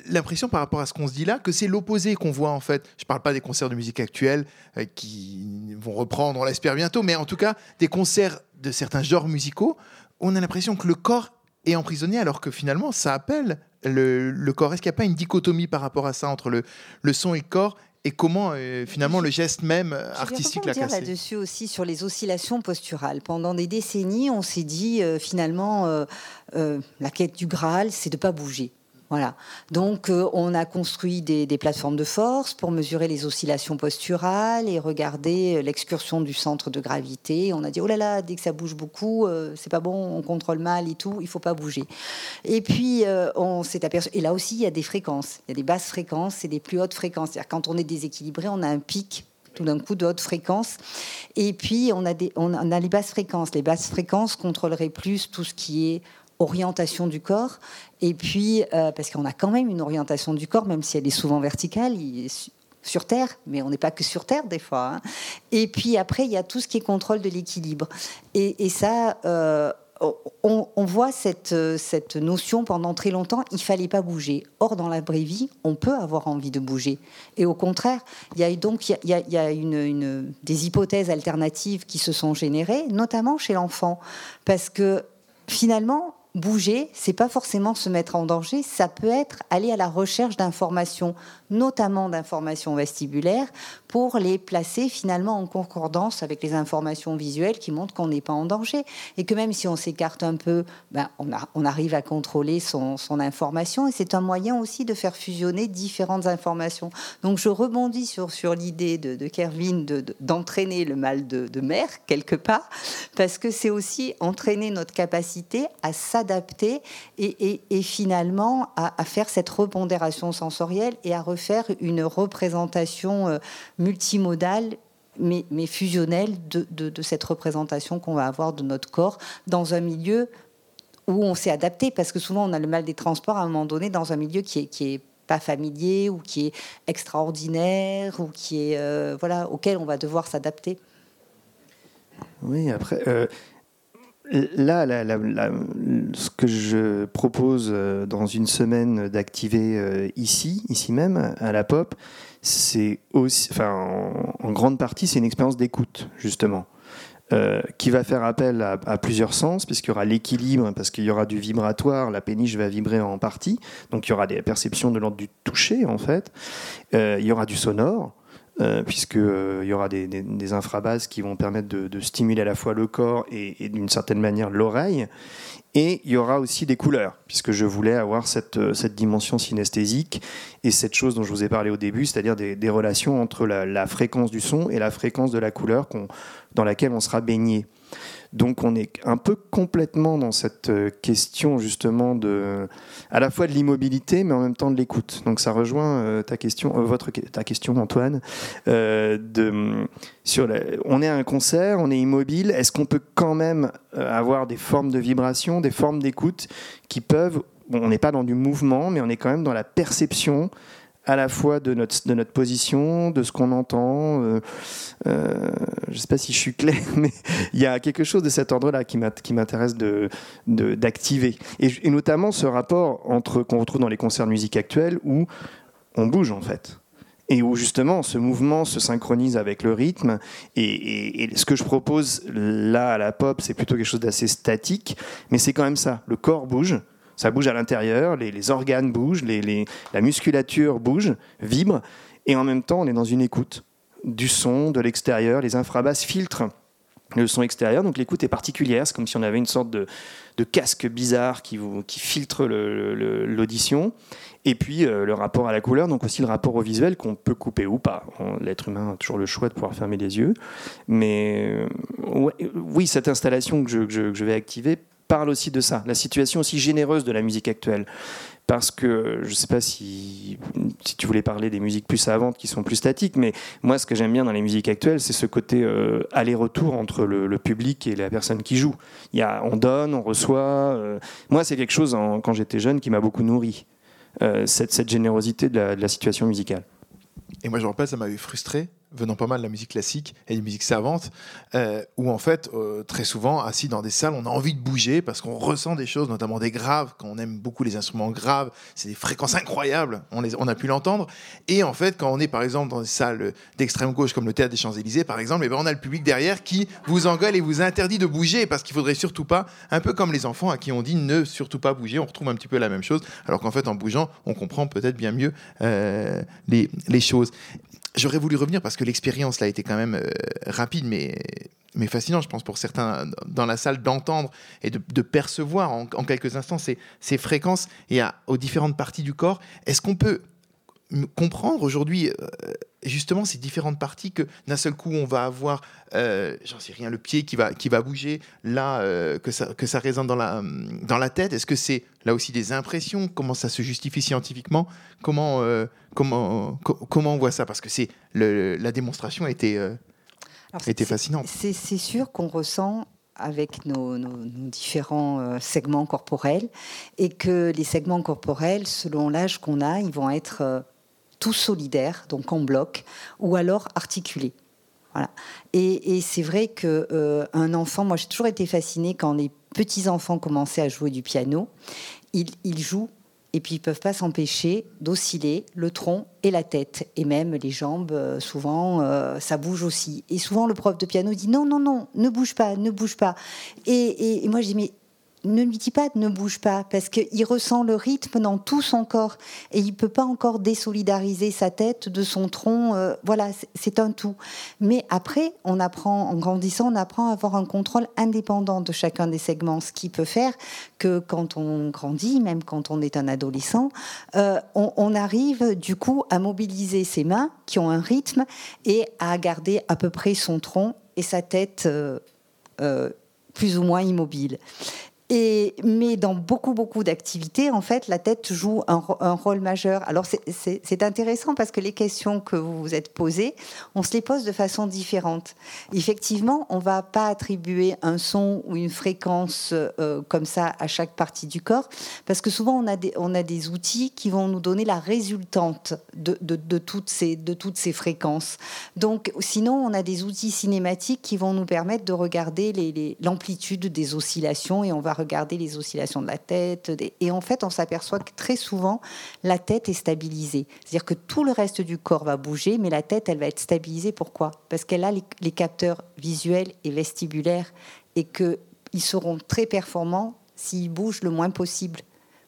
l'impression par rapport à ce qu'on se dit là que c'est l'opposé qu'on voit en fait. Je ne parle pas des concerts de musique actuelle euh, qui vont reprendre, on l'espère bientôt, mais en tout cas des concerts de certains genres musicaux, on a l'impression que le corps est emprisonné alors que finalement ça appelle le, corps. Est-ce qu'il n'y a pas une dichotomie par rapport à ça entre le, le son et le corps et comment euh, finalement le geste même artistique l'a cassé. là-dessus aussi sur les oscillations posturales? Pendant des décennies, on s'est dit euh, finalement la quête du Graal, c'est de pas bouger. Voilà. Donc, euh, on a construit des, plateformes de force pour mesurer les oscillations posturales et regarder euh, l'excursion du centre de gravité. On a dit oh là là, dès que ça bouge beaucoup, euh, c'est pas bon, on contrôle mal et tout, il faut pas bouger. Et puis, on s'est aperçu. Et là aussi, il y a des fréquences. Il y a des basses fréquences et des plus hautes fréquences. C'est-à-dire quand on est déséquilibré, on a un pic tout d'un coup de haute fréquence. Et puis, on a, des, on a les basses fréquences. Les basses fréquences contrôleraient plus tout ce qui est orientation du corps, et puis, parce qu'on a quand même une orientation du corps, même si elle est souvent verticale, sur Terre, mais on n'est pas que sur Terre des fois. Hein. Et puis après, il y a tout ce qui est contrôle de l'équilibre. Et, ça, on, voit cette, cette, notion pendant très longtemps, il fallait pas bouger. Or, dans la vraie vie, on peut avoir envie de bouger. Et au contraire, il y a donc il y a, une, des hypothèses alternatives qui se sont générées, notamment chez l'enfant, parce que finalement, bouger, c'est pas forcément se mettre en danger, ça peut être aller à la recherche d'informations, notamment d'informations vestibulaires, pour les placer finalement en concordance avec les informations visuelles qui montrent qu'on n'est pas en danger et que même si on s'écarte un peu, ben, on, arrive à contrôler son, information et c'est un moyen aussi de faire fusionner différentes informations. Donc je rebondis sur, sur l'idée de, de Kervin d'entraîner le mal de, mer quelque part parce que c'est aussi entraîner notre capacité à s'adapter et, et, finalement à, faire cette repondération sensorielle et à refaire une représentation euh, multimodale mais, fusionnelle de, de, cette représentation qu'on va avoir de notre corps dans un milieu où on s'est adapté, parce que souvent on a le mal des transports à un moment donné dans un milieu qui est, qui est pas familier ou qui est extraordinaire ou qui est euh, voilà auquel on va devoir s'adapter. Oui, après, euh, Là, ce que je propose euh, dans une semaine d'activer euh, ici, ici même, à la pop, c'est aussi, en, grande partie, c'est une expérience d'écoute, justement. Euh, qui va faire appel à, plusieurs sens, puisqu'il y aura l'équilibre, parce qu'il y aura du vibratoire, la péniche va vibrer en partie, donc il y aura des perceptions de l'ordre du toucher, en fait. il y aura du sonore, euh, puisqu'il euh, y aura des, des, infrabases qui vont permettre de, stimuler à la fois le corps et, d'une certaine manière l'oreille. Et il y aura aussi des couleurs, puisque je voulais avoir cette, euh, cette, dimension synesthésique et cette chose dont je vous ai parlé au début, c'est-à-dire des, des, relations entre la, fréquence du son et la fréquence de la couleur dans laquelle on sera baigné. Donc on est un peu complètement dans cette euh, question justement de, à la fois de l'immobilité, mais en même temps de l'écoute. Donc ça rejoint euh, ta question, euh, votre ta question Antoine. de, sur on est à un concert, on est immobile. Est-ce qu'on peut quand même avoir des formes de vibration, des formes d'écoute qui peuvent on n'est pas dans du mouvement, mais on est quand même dans la perception à la fois de notre, de notre position, de ce qu'on entend. Euh, euh, je ne sais pas si je suis clair, mais il y a quelque chose de cet ordre-là qui m'intéresse d'activer. De, et, notamment ce rapport entre qu'on retrouve dans les concerts de musique actuels où on bouge en fait et où justement ce mouvement se synchronise avec le rythme. Et, et, ce que je propose là à la pop, c'est plutôt quelque chose d'assez statique, mais c'est quand même ça. Le corps bouge, ça bouge à l'intérieur, les, organes bougent, la musculature bouge, vibre, et en même temps, on est dans une écoute du son, de l'extérieur. Les infrabasses filtrent le son extérieur, donc l'écoute est particulière. C'est comme si on avait une sorte de, casque bizarre qui, filtre l'audition. Et puis euh, le rapport à la couleur, donc aussi le rapport au visuel qu'on peut couper ou pas. L'être humain a toujours le choix de pouvoir fermer les yeux. Mais euh, oui, cette installation que je vais activer parle aussi de ça, la situation aussi généreuse de la musique actuelle. Parce que je ne sais pas si, si tu voulais parler des musiques plus savantes qui sont plus statiques, mais moi ce que j'aime bien dans les musiques actuelles, c'est ce côté euh, aller-retour entre le, public et la personne qui joue. Il y a, on donne, on reçoit. Euh. moi c'est quelque chose quand j'étais jeune qui m'a beaucoup nourri, euh, cette, cette, générosité de la, situation musicale. Et moi je me rappelle, ça m'avait frustré venant pas mal de la musique classique et des musiques savantes, euh, où en fait, euh, très souvent, assis dans des salles, on a envie de bouger parce qu'on ressent des choses, notamment des graves, quand on aime beaucoup les instruments graves, c'est des fréquences incroyables, on, les, on a pu l'entendre. Et en fait, quand on est par exemple dans des salles d'extrême gauche, comme le Théâtre des Champs-Élysées, par exemple, et eh ben on a le public derrière qui vous engueule et vous interdit de bouger parce qu'il faudrait surtout pas, un peu comme les enfants à qui on dit ne surtout pas bouger, on retrouve un petit peu la même chose, alors qu'en fait, en bougeant, on comprend peut-être bien mieux euh, les, les choses. J'aurais voulu revenir parce que l'expérience là été quand même euh, rapide, mais, mais fascinant, je pense, pour certains dans la salle d'entendre et de, percevoir en, quelques instants ces, ces fréquences et aux différentes parties du corps. Est-ce qu'on peut comprendre aujourd'hui euh, justement ces différentes parties que d'un seul coup on va avoir euh, j'en sais rien le pied qui va qui va bouger là euh, que ça que ça résonne dans la dans la tête. Est-ce que c'est là aussi des impressions? Comment ça se justifie scientifiquement? Comment comment comment on voit ça? Parce que c'est la démonstration a été, fascinante. c'est sûr qu'on ressent avec nos, différents euh, segments corporels et que les segments corporels, selon l'âge qu'on a, ils vont être tous solidaires, donc en bloc, ou alors articulés. Voilà. Et, c'est vrai que euh, un enfant, moi j'ai toujours été fascinée quand les petits enfants commençaient à jouer du piano. Ils, ils jouent et puis ils peuvent pas s'empêcher d'osciller le tronc et la tête et même les jambes. Euh, souvent, euh, ça bouge aussi. Et souvent, le prof de piano dit non, non, non, ne bouge pas, ne bouge pas. Et, et moi, je dis mais ne lui dit pas ne bouge pas, parce qu'il ressent le rythme dans tout son corps et il peut pas encore désolidariser sa tête de son tronc. Euh, voilà, c'est un tout. Mais après, on apprend, en grandissant, on apprend à avoir un contrôle indépendant de chacun des segments, ce qui peut faire que quand on grandit, même quand on est un adolescent, euh, on, arrive du coup à mobiliser ses mains qui ont un rythme et à garder à peu près son tronc et sa tête. Euh, plus ou moins immobile. Mais dans beaucoup, beaucoup d'activités, en fait, la tête joue un, rôle majeur. Alors, c'est intéressant parce que les questions que vous vous êtes posées, on se les pose de façon différente. Effectivement, on ne va pas attribuer un son ou une fréquence euh, comme ça à chaque partie du corps, parce que souvent, on a des, on a des outils qui vont nous donner la résultante de, toutes, ces, de toutes ces fréquences. Donc, sinon, on a des outils cinématiques qui vont nous permettre de regarder l'amplitude des oscillations et on va regarder les oscillations de la tête. Et en fait, on s'aperçoit que très souvent, la tête est stabilisée. C'est-à-dire que tout le reste du corps va bouger, mais la tête, elle va être stabilisée. Pourquoi? Parce qu'elle a les, capteurs visuels et vestibulaires et qu'ils seront très performants s'ils bougent le moins possible.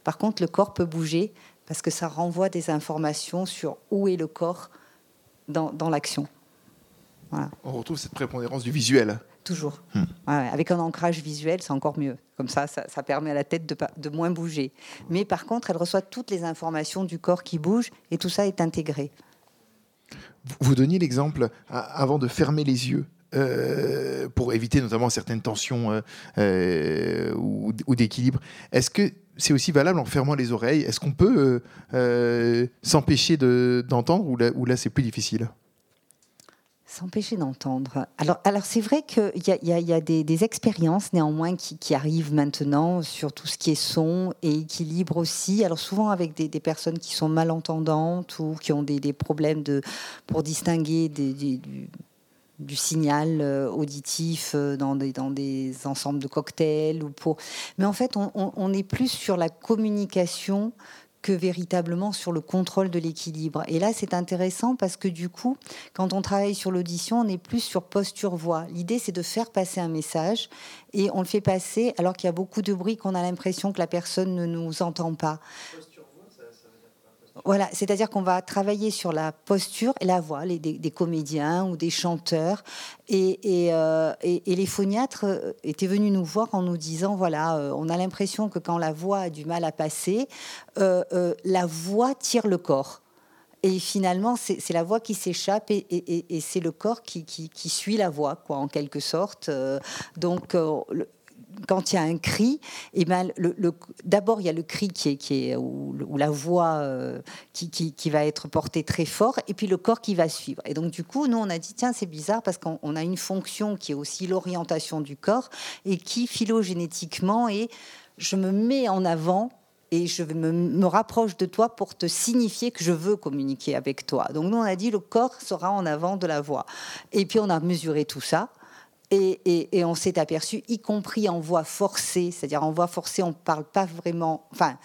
Par contre, le corps peut bouger parce que ça renvoie des informations sur où est le corps dans, l'action. On retrouve cette prépondérance du visuel. Toujours. Hmm. avec un ancrage visuel, c'est encore mieux. Comme ça, ça, permet à la tête de, de, moins bouger. Mais par contre, elle reçoit toutes les informations du corps qui bouge et tout ça est intégré. Vous donniez l'exemple, avant de fermer les yeux, euh, pour éviter notamment certaines tensions euh, euh, ou, d'équilibre. Est-ce que c'est aussi valable en fermant les oreilles? Est-ce qu'on peut s'empêcher d'entendre ou là, ou là c'est plus difficile? S'empêcher d'entendre. Alors, alors c'est vrai qu'il y a, des, expériences néanmoins qui, arrivent maintenant sur tout ce qui est son et équilibre aussi. Alors souvent avec des, personnes qui sont malentendantes ou qui ont des, problèmes de, pour distinguer du, signal euh, auditif euh, dans des, dans des ensembles de cocktails ou pour. Mais en fait, on est plus sur la communication que véritablement sur le contrôle de l'équilibre. Et là, c'est intéressant parce que du coup, quand on travaille sur l'audition, on est plus sur posture-voix. L'idée, c'est de faire passer un message et on le fait passer alors qu'il y a beaucoup de bruit qu'on a l'impression que la personne ne nous entend pas. Voilà, c'est-à-dire qu'on va travailler sur la posture et la voix, les, des, comédiens ou des chanteurs. Euh, et, les phoniatres euh, étaient venus nous voir en nous disant, voilà, euh, on a l'impression que quand la voix a du mal à passer, la voix tire le corps. Et finalement, c'est la voix qui s'échappe et, c'est le corps qui, suit la voix, quoi, en quelque sorte. donc, quand il y a un cri, eh ben, d'abord il y a le cri qui est, ou, la voix euh, qui, va être portée très fort, et puis le corps qui va suivre. Et donc du coup, nous on a dit tiens c'est bizarre parce qu'on a une fonction qui est aussi l'orientation du corps et qui phylogénétiquement est je me mets en avant et je me, rapproche de toi pour te signifier que je veux communiquer avec toi. Donc nous, on a dit le corps sera en avant de la voix. Et puis on a mesuré tout ça. Et, on s'est aperçu, y compris en voix forcée, c'est-à-dire en voix forcée, on ne parle pas vraiment, enfin,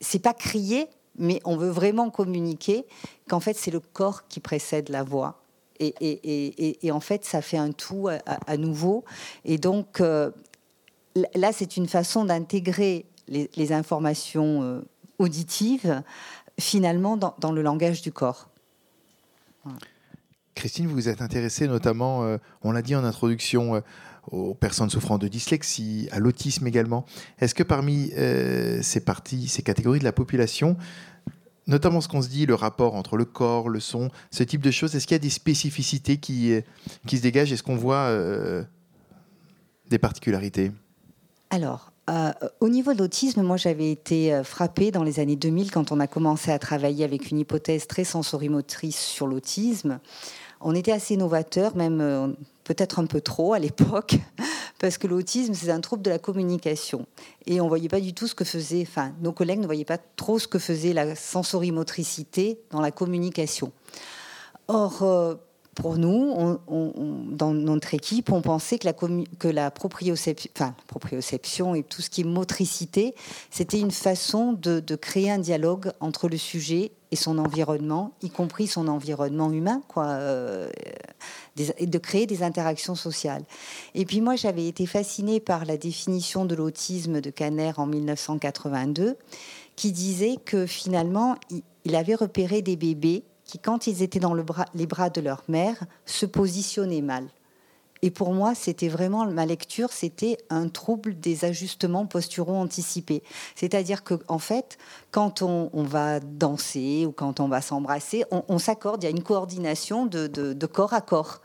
c'est pas crier, mais on veut vraiment communiquer, qu'en fait c'est le corps qui précède la voix. Et, en fait, ça fait un tout à, nouveau. Et donc, euh, là, c'est une façon d'intégrer les, informations euh, auditives, finalement, dans, le langage du corps. Christine, vous vous êtes intéressée notamment, euh, on l'a dit en introduction, euh, aux personnes souffrant de dyslexie, à l'autisme également. Est-ce que parmi euh, ces parties, ces catégories de la population, notamment ce qu'on se dit, le rapport entre le corps, le son, ce type de choses, est-ce qu'il y a des spécificités qui, qui se dégagent? Est-ce qu'on voit des particularités? Alors, au niveau de l'autisme, moi j'avais été frappée dans les années 2000 quand on a commencé à travailler avec une hypothèse très sensorimotrice sur l'autisme on était assez novateur, même euh, peut-être un peu trop à l'époque, parce que l'autisme, c'est un trouble de la communication. Et on ne voyait pas du tout ce que faisait, enfin, nos collègues ne voyaient pas trop ce que faisait la sensorimotricité dans la communication. Or, euh, pour nous, dans notre équipe, on pensait que la, proprioception, et tout ce qui est motricité, c'était une façon de, créer un dialogue entre le sujet et son environnement, y compris son environnement humain, quoi, euh, de créer des interactions sociales. Et puis moi, j'avais été fascinée par la définition de l'autisme de Kanner en 1982, qui disait que finalement, il avait repéré des bébés qui, quand ils étaient dans les bras de leur mère, se positionnaient mal. Et pour moi, c'était vraiment ma lecture, c'était un trouble des ajustements posturaux anticipés. C'est-à-dire que, en fait, quand on, va danser ou quand on va s'embrasser, on, s'accorde, il y a une coordination de, de, corps à corps.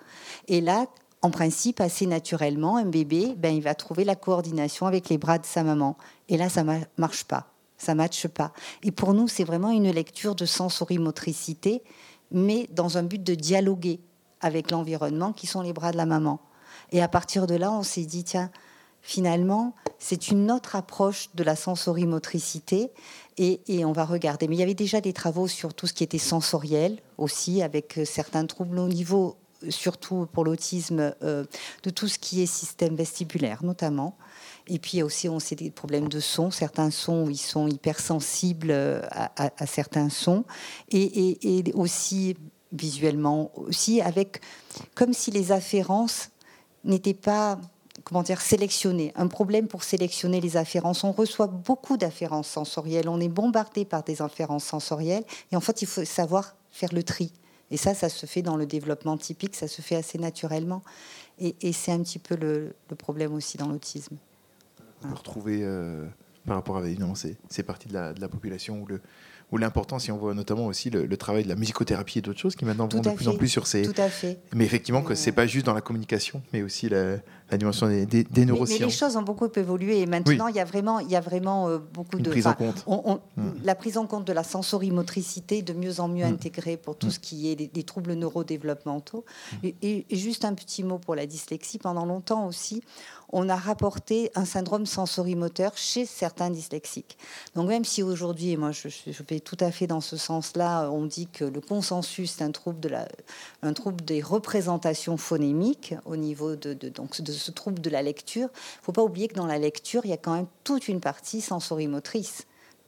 Et là, en principe, assez naturellement, un bébé, ben, il va trouver la coordination avec les bras de sa maman. Et là, ça ne marche pas ça matche pas. Et pour nous, c'est vraiment une lecture de sensorimotricité, mais dans un but de dialoguer avec l'environnement qui sont les bras de la maman. Et à partir de là, on s'est dit, tiens, finalement, c'est une autre approche de la sensorimotricité et, on va regarder. Mais il y avait déjà des travaux sur tout ce qui était sensoriel aussi, avec euh, certains troubles au niveau, surtout pour l'autisme, euh, de tout ce qui est système vestibulaire notamment. Et puis aussi, on sait des problèmes de son. Certains sons, ils sont hypersensibles euh, à, certains sons. Et, aussi visuellement, aussi avec comme si les afférences n'étaient pas comment dire, sélectionnées. Un problème pour sélectionner les afférences. On reçoit beaucoup d'afférences sensorielles. On est bombardé par des afférences sensorielles. Et en fait, il faut savoir faire le tri. Et ça, ça se fait dans le développement typique, ça se fait assez naturellement. Et, c'est un petit peu le problème aussi dans l'autisme on peut retrouver euh, par rapport à évidemment ces, parties de la, de la population où le, ou l'important, si on voit notamment aussi le, travail de la musicothérapie et d'autres choses qui maintenant vont de plus en plus sur ces. Tout à fait. Mais effectivement, que c'est pas juste dans la communication, mais aussi la, dimension des, des, neurosciences. Mais, les choses ont beaucoup évolué et maintenant, il y a vraiment, il y a vraiment euh, beaucoup Une de. Prise en compte. Hmm. La prise en compte de la sensorimotricité de mieux en mieux hmm. intégrée pour tout hmm. ce qui est des, troubles neurodéveloppementaux. Et, et, juste un petit mot pour la dyslexie. Pendant longtemps aussi, on a rapporté un syndrome sensorimoteur chez certains dyslexiques. Donc même si aujourd'hui, moi je, je, vais tout à fait dans ce sens-là, on dit que le consensus est un trouble, de la, un trouble des représentations phonémiques au niveau de, donc, de ce trouble de la lecture, il ne faut pas oublier que dans la lecture, il y a quand même toute une partie sensorimotrice,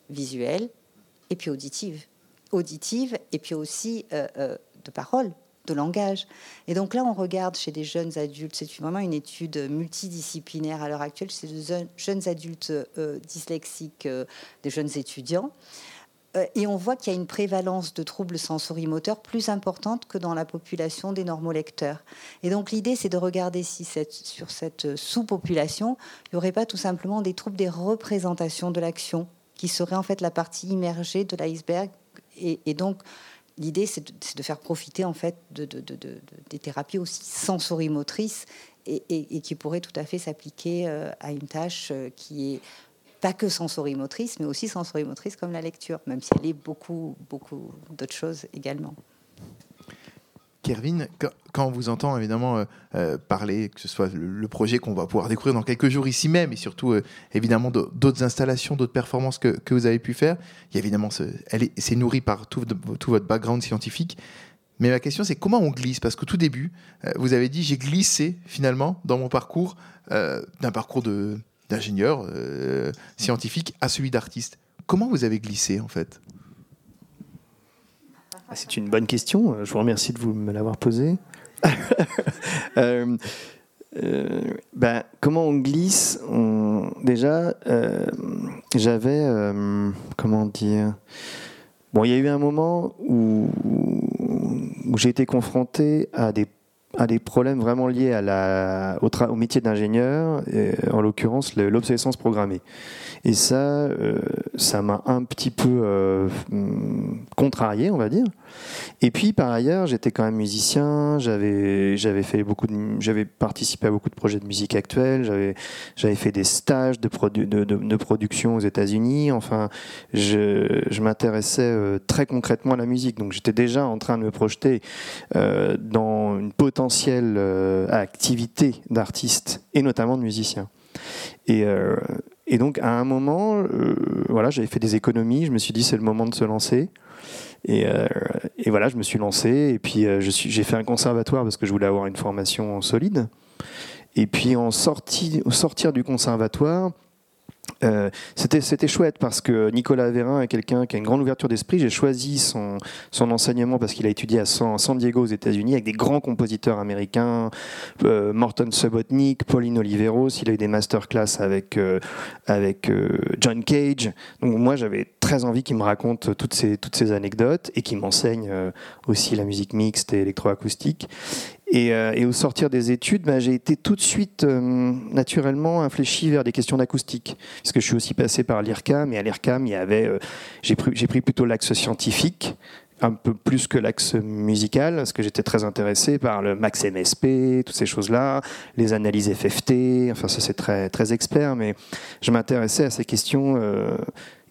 visuelle et puis auditive. Auditive et puis aussi euh, euh, de parole de langage. Et donc là, on regarde chez des jeunes adultes, c'est vraiment une étude multidisciplinaire à l'heure actuelle, chez des jeunes adultes euh, dyslexiques, des jeunes étudiants. Euh, et on voit qu'il y a une prévalence de troubles sensorimoteurs plus importante que dans la population des normolecteurs. Et donc l'idée, c'est de regarder si sur cette sous-population, il n'y aurait pas tout simplement des troubles des représentations de l'action, qui seraient en fait la partie immergée de l'iceberg. Et, donc l'idée, c'est de, faire profiter en fait de, des thérapies aussi sensorimotrices et, et, qui pourraient tout à fait s'appliquer euh, à une tâche euh, qui est pas que sensorimotrice, mais aussi sensorimotrice comme la lecture, même si elle est beaucoup, beaucoup d'autres choses également. Kervin, quand on vous entend évidemment euh, euh, parler, que ce soit le, projet qu'on va pouvoir découvrir dans quelques jours ici même, et surtout euh, évidemment d'autres installations, d'autres performances que, que, vous avez pu faire, il y a évidemment, c'est nourri par tout, votre background scientifique. Mais ma question, c'est comment on glisse? Parce qu'au tout début, vous avez dit, j'ai glissé finalement dans mon parcours, d'un parcours d'ingénieur scientifique à celui d'artiste. Comment vous avez glissé en fait? Ah, c'est une bonne question. Je vous remercie de vous me l'avoir posée. Euh, euh, ben, comment on glisse? Déjà, euh, j'avais. comment dire? Bon, il y a eu un moment où j'ai été confronté à des à des problèmes vraiment liés au, métier d'ingénieur, en l'occurrence l'obsolescence programmée. Et ça, euh, ça m'a un petit peu euh, contrarié, on va dire. Et puis par ailleurs, j'étais quand même musicien, j'avais fait beaucoup j'avais participé à beaucoup de projets de musique actuelle, j'avais fait des stages de, produ production aux États-Unis. Enfin, je, m'intéressais euh, très concrètement à la musique, donc j'étais déjà en train de me projeter dans une potentielle potentielle euh, activité d'artistes et notamment de musiciens. Et, euh, et donc à un moment, euh, voilà, j'avais fait des économies, je me suis dit c'est le moment de se lancer. Et, euh, et voilà, je me suis lancé et puis j'ai fait un conservatoire parce que je voulais avoir une formation solide. Et puis en sortie, au sortir du conservatoire, euh, c'était chouette parce que Nicolas Vérin est quelqu'un qui a une grande ouverture d'esprit. J'ai choisi son, enseignement parce qu'il a étudié à San, Diego aux États-Unis avec des grands compositeurs américains, euh, Morton Subotnick, Pauline Oliveros. Il a eu des masterclass avec, euh, avec John Cage. Donc moi, j'avais très envie qu'il me raconte toutes ces, toutes ces anecdotes et qu'il m'enseigne aussi la musique mixte et électroacoustique. Et, euh, et au sortir des études, bah, j'ai été tout de suite euh, naturellement infléchi vers des questions d'acoustique. Parce que je suis aussi passé par l'IRCAM, et à l'IRCAM, euh, j'ai pris, pris plutôt l'axe scientifique, un peu plus que l'axe musical, parce que j'étais très intéressé par le max MSP, toutes ces choses-là, les analyses FFT, enfin ça c'est très, très expert, mais je m'intéressais à ces questions.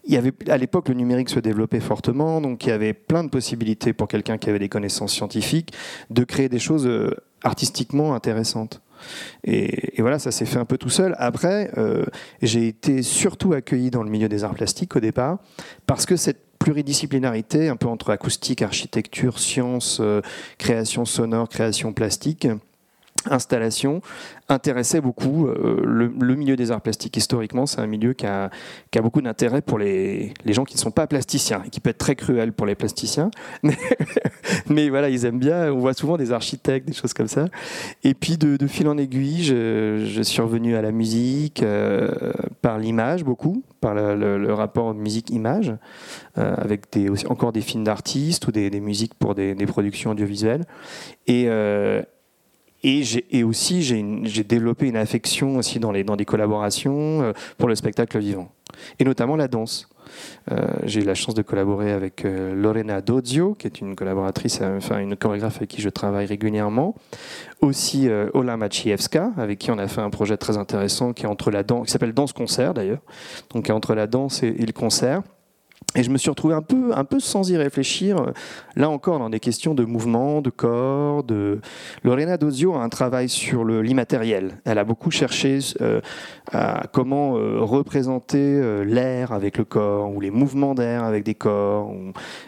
Il y avait, à l'époque, le numérique se développait fortement, donc il y avait plein de possibilités pour quelqu'un qui avait des connaissances scientifiques de créer des choses euh, artistiquement intéressantes. Et, voilà, ça s'est fait un peu tout seul. Après, euh, j'ai été surtout accueilli dans le milieu des arts plastiques au départ, parce que cette pluridisciplinarité, un peu entre acoustique, architecture, sciences, euh, création sonore, création plastique, installation, intéressait beaucoup euh, le, milieu des arts plastiques. Historiquement, c'est un milieu qui a, beaucoup d'intérêt pour les, gens qui ne sont pas plasticiens, et qui peut être très cruel pour les plasticiens. Mais, voilà, ils aiment bien. On voit souvent des architectes, des choses comme ça. Et puis, de, fil en aiguille, je, suis revenu à la musique euh, par l'image, beaucoup, par le, rapport musique-image, euh, avec encore des films d'artistes ou des, musiques pour des, des productions audiovisuelles. Et, et, et aussi, j'ai développé une affection aussi dans, les, dans des collaborations euh, pour le spectacle vivant, et notamment la danse. Euh, j'ai eu la chance de collaborer avec euh, Lorena Dozio, qui est une collaboratrice, euh, enfin une chorégraphe avec qui je travaille régulièrement. Aussi euh, Ola Maciejewska, avec qui on a fait un projet très intéressant qui est entre la danse, qui s'appelle Danse Concert d'ailleurs, donc entre la danse et le concert. Et je me suis retrouvé un peu, un peu sans y réfléchir, là encore dans des questions de mouvement, de corps. De... Lorena Dozio a un travail sur l'immatériel. Elle a beaucoup cherché euh, à comment euh, représenter euh, l'air avec le corps ou les mouvements d'air avec des corps.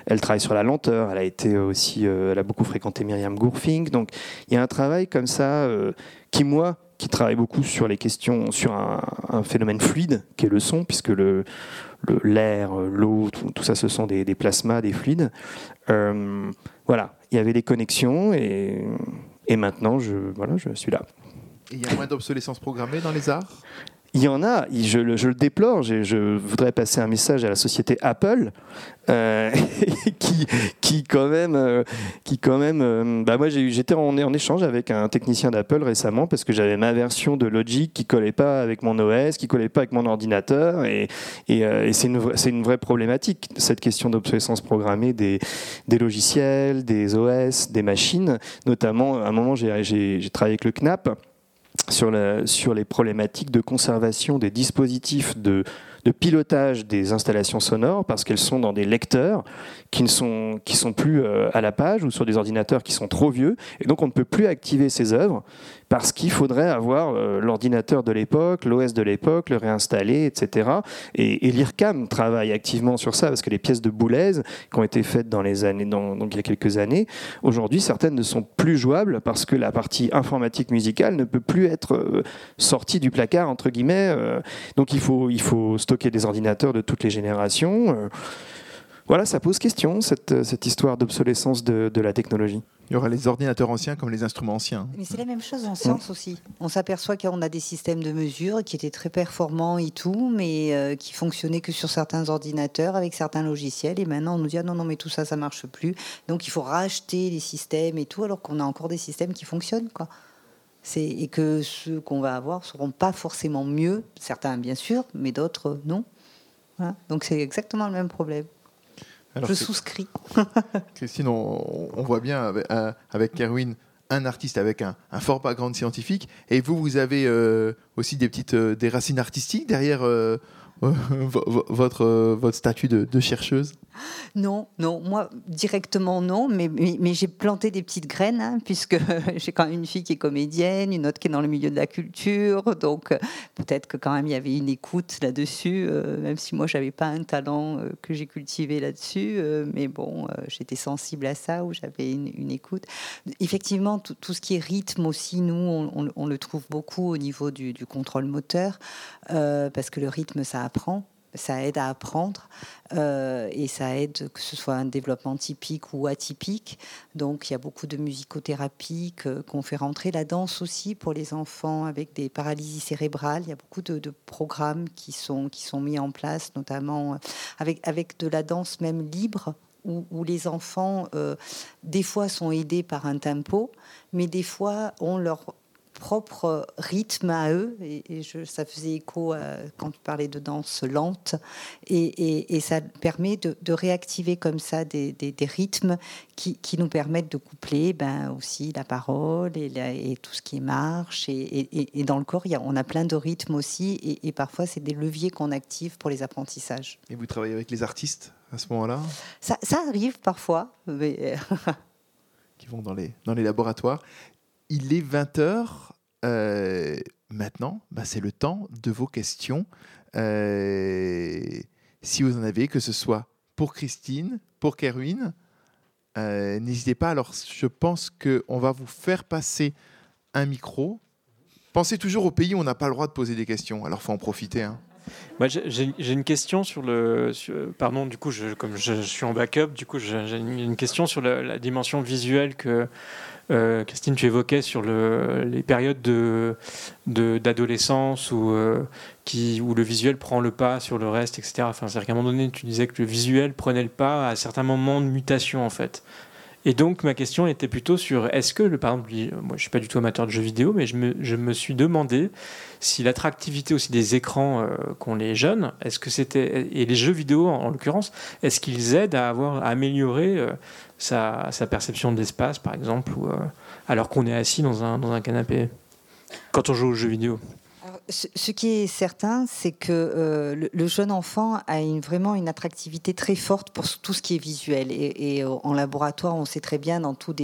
Elle travaille sur la lenteur. Elle a été aussi, elle a beaucoup fréquenté Myriam Gourfink. Donc il y a un travail comme ça qui moi qui travaille beaucoup sur les questions, sur un, phénomène fluide qui est le son, puisque le- l'air, euh, l'eau, tout, ça, ce sont des, des plasmas, des fluides. Euh, voilà, il y avait des connexions et, et maintenant, je, voilà, je suis là. Et Il y a moins d'obsolescence programmée dans les arts? Il y en a, je le, déplore. Je, voudrais passer un message à la société Apple, euh, qui, qui quand même, euh, qui quand même. euh, bah moi, j'étais en, échange avec un technicien d'Apple récemment parce que j'avais ma version de Logic qui collait pas avec mon OS, qui collait pas avec mon ordinateur, et, c'est une, vraie- problématique cette question d'obsolescence programmée des, des logiciels, des OS, des machines. Notamment, à un moment, j'ai travaillé avec le CNAP sur, les problématiques de conservation des dispositifs de, de pilotage des installations sonores parce qu'elles sont dans des lecteurs qui ne sont, qui sont plus euh, à la page ou sur des ordinateurs qui sont trop vieux. Et donc on ne peut plus activer ces œuvres parce qu'il faudrait avoir euh, l'ordinateur de l'époque, l'OS de l'époque, le réinstaller, etc. Et, l'IRCAM travaille activement sur ça parce que les pièces de Boulez qui ont été faites dans les années, dans- donc il y a quelques années, aujourd'hui certaines ne sont plus jouables parce que la partie informatique musicale ne peut plus être euh, sortie du placard entre guillemets. euh. donc il faut, il faut stocker des ordinateurs de toutes les générations. Euh. Voilà, ça pose question cette, cette histoire d'obsolescence de, de la technologie. Il y aura les ordinateurs anciens comme les instruments anciens. Mais c'est la même chose en science aussi. On s'aperçoit qu'on a des systèmes de mesure qui étaient très performants et tout, mais euh, qui fonctionnaient que sur certains ordinateurs avec certains logiciels. Et maintenant, on nous dit ah non, non, mais tout ça, ça marche plus. Donc il faut racheter les systèmes et tout, alors qu'on a encore des systèmes qui fonctionnent, quoi. Et que ceux qu'on va avoir seront pas forcément mieux, certains bien sûr, mais d'autres euh, non. Voilà. Donc c'est exactement le même problème. Alors, Je souscris. Christine, on, on voit bien avec, avec Kerwin un artiste avec un, un fort background scientifique. Et vous, vous avez euh, aussi des petites euh, des racines artistiques derrière euh, vo- vo- votre, votre statut de, de chercheuse? Non, non, moi directement non, mais, mais, j'ai planté des petites graines, hein, puisque j'ai quand même une fille qui est comédienne, une autre qui est dans le milieu de la culture, donc euh, peut-être que quand même il y avait une écoute là-dessus, euh, même si moi j'avais pas un talent euh, que j'ai cultivé là-dessus, mais bon, j'étais sensible à ça, ou j'avais une, écoute. Effectivement, tout, ce qui est rythme aussi, nous, on, le trouve beaucoup au niveau du, du contrôle moteur, parce que le rythme, ça apprend ça aide à apprendre euh, et ça aide que ce soit un développement typique ou atypique. Donc il y a beaucoup de musicothérapie qu'on fait rentrer. La danse aussi pour les enfants avec des paralysies cérébrales. Il y a beaucoup de, programmes qui sont, qui sont mis en place, notamment avec, avec de la danse même libre. Où, les enfants, euh, des fois, sont aidés par un tempo, mais des fois, ont leur propre rythme à eux. Et, je, ça faisait écho quand tu parlais de danse lente. Et, et, ça permet de, réactiver comme ça des, des, rythmes qui, qui, nous permettent de coupler ben, aussi la parole et, tout ce qui marche. Et, dans le corps, il y a, on a plein de rythmes aussi. Et, parfois, c'est des leviers qu'on active pour les apprentissages. Et vous travaillez avec les artistes à ce moment-là? Ça, ça, arrive parfois. Mais... qui vont dans les, dans les laboratoires. Il est 20h. Euh, maintenant, bah, c'est le temps de vos questions. Euh, si vous en avez, que ce soit pour Christine, pour Kerwin, euh, n'hésitez pas. Alors, je pense qu'on va vous faire passer un micro. Pensez toujours au pays où on n'a pas le droit de poser des questions. Alors, faut en profiter. Hein. J'ai une question sur le. pardon, du coup, comme je, suis en backup, du coup, j'ai une question sur la dimension visuelle que euh, Christine, tu évoquais sur les périodes d'adolescence où, euh, où le visuel prend le pas sur le reste, etc. C'est-à-dire qu'à un moment donné, tu disais que le visuel prenait le pas à certains moments de mutation, en fait. Et donc, ma question était plutôt sur est-ce que, par exemple, moi je suis pas du tout amateur de jeux vidéo, mais je me, je me suis demandé si l'attractivité aussi des écrans euh, qu'ont les jeunes, est-ce que c'était, et les jeux vidéo en, l'occurrence, est-ce qu'ils aident à, avoir, améliorer sa, sa perception de l'espace, par exemple, ou, euh, alors qu'on est assis dans un, dans un canapé? Quand on joue aux jeux vidéo ce qui est certain, c'est que euh, le, jeune enfant a vraiment une attractivité très forte pour tout ce qui est visuel. Et, euh, en laboratoire, on sait très bien, dans tout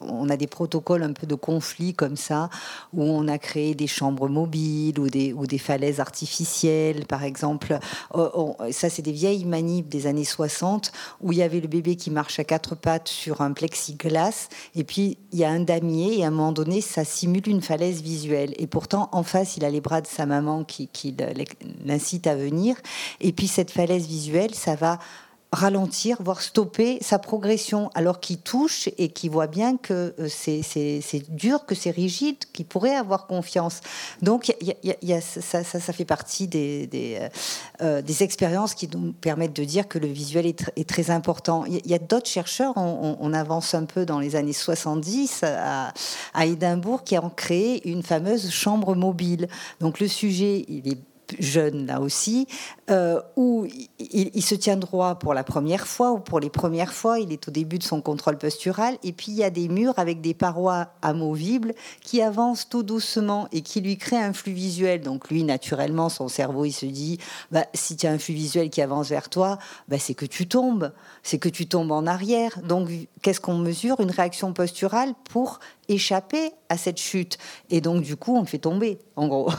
on a des protocoles un peu de conflit comme ça, où on a créé des chambres mobiles ou des, ou des falaises artificielles, par exemple. Euh, ça, c'est des vieilles manips des années 60, où il y avait le bébé qui marche à quatre pattes sur un plexiglas, et puis il y a un damier, et à un moment donné, ça simule une falaise visuelle. Et pourtant, en face, il a les bras de sa maman qui, l'incite à venir. Et puis cette falaise visuelle, ça va ralentir, voire stopper sa progression, alors qu'il touche et qu'il voit bien que euh, c'est dur, que c'est rigide, qu'il pourrait avoir confiance. Donc ça, fait partie euh, euh, des, expériences qui nous permettent de dire que le visuel est, est très important. Il y a, d'autres chercheurs, on, avance un peu dans les années 70 à, à Édimbourg, qui ont créé une fameuse chambre mobile. Donc le sujet, il est jeune là aussi, euh, où il, se tient droit pour la première fois ou pour les premières fois, il est au début de son contrôle postural, et puis il y a des murs avec des parois amovibles qui avancent tout doucement et qui lui créent un flux visuel. Donc lui, naturellement, son cerveau, il se dit, bah, si tu as un flux visuel qui avance vers toi, bah, c'est que tu tombes, c'est que tu tombes en arrière. Donc qu'est-ce qu'on mesure? Une réaction posturale pour échapper à cette chute. Et donc, du coup, on le fait tomber, en gros.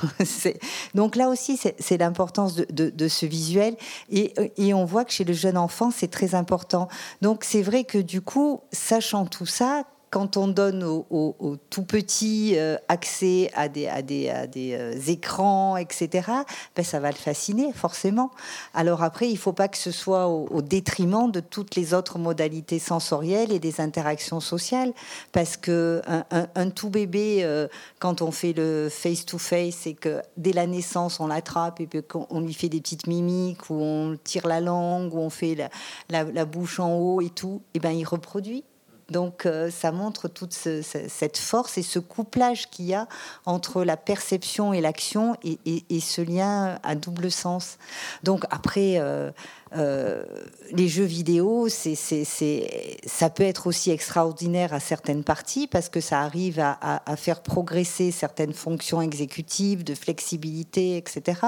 donc là aussi, c'est l'importance de, ce visuel. Et, et, on voit que chez le jeune enfant, c'est très important. Donc c'est vrai que du coup, sachant tout ça, quand on donne aux, tout petits euh, accès à des, euh, écrans, etc., ben ça va le fasciner, forcément. Alors après, il ne faut pas que ce soit au, détriment de toutes les autres modalités sensorielles et des interactions sociales, parce que un, tout bébé, euh, quand on fait le face-to-face, et que dès la naissance, on l'attrape et qu'on lui fait des petites mimiques, ou on tire la langue, ou on fait la, la, bouche en haut et tout, et ben il reproduit Donc euh, ça montre toute cette force et ce couplage qu'il y a entre la perception et l'action et, ce lien à double sens. Donc après, euh, euh, les jeux vidéo, ça peut être aussi extraordinaire à certaines parties parce que ça arrive à, faire progresser certaines fonctions exécutives, de flexibilité, etc.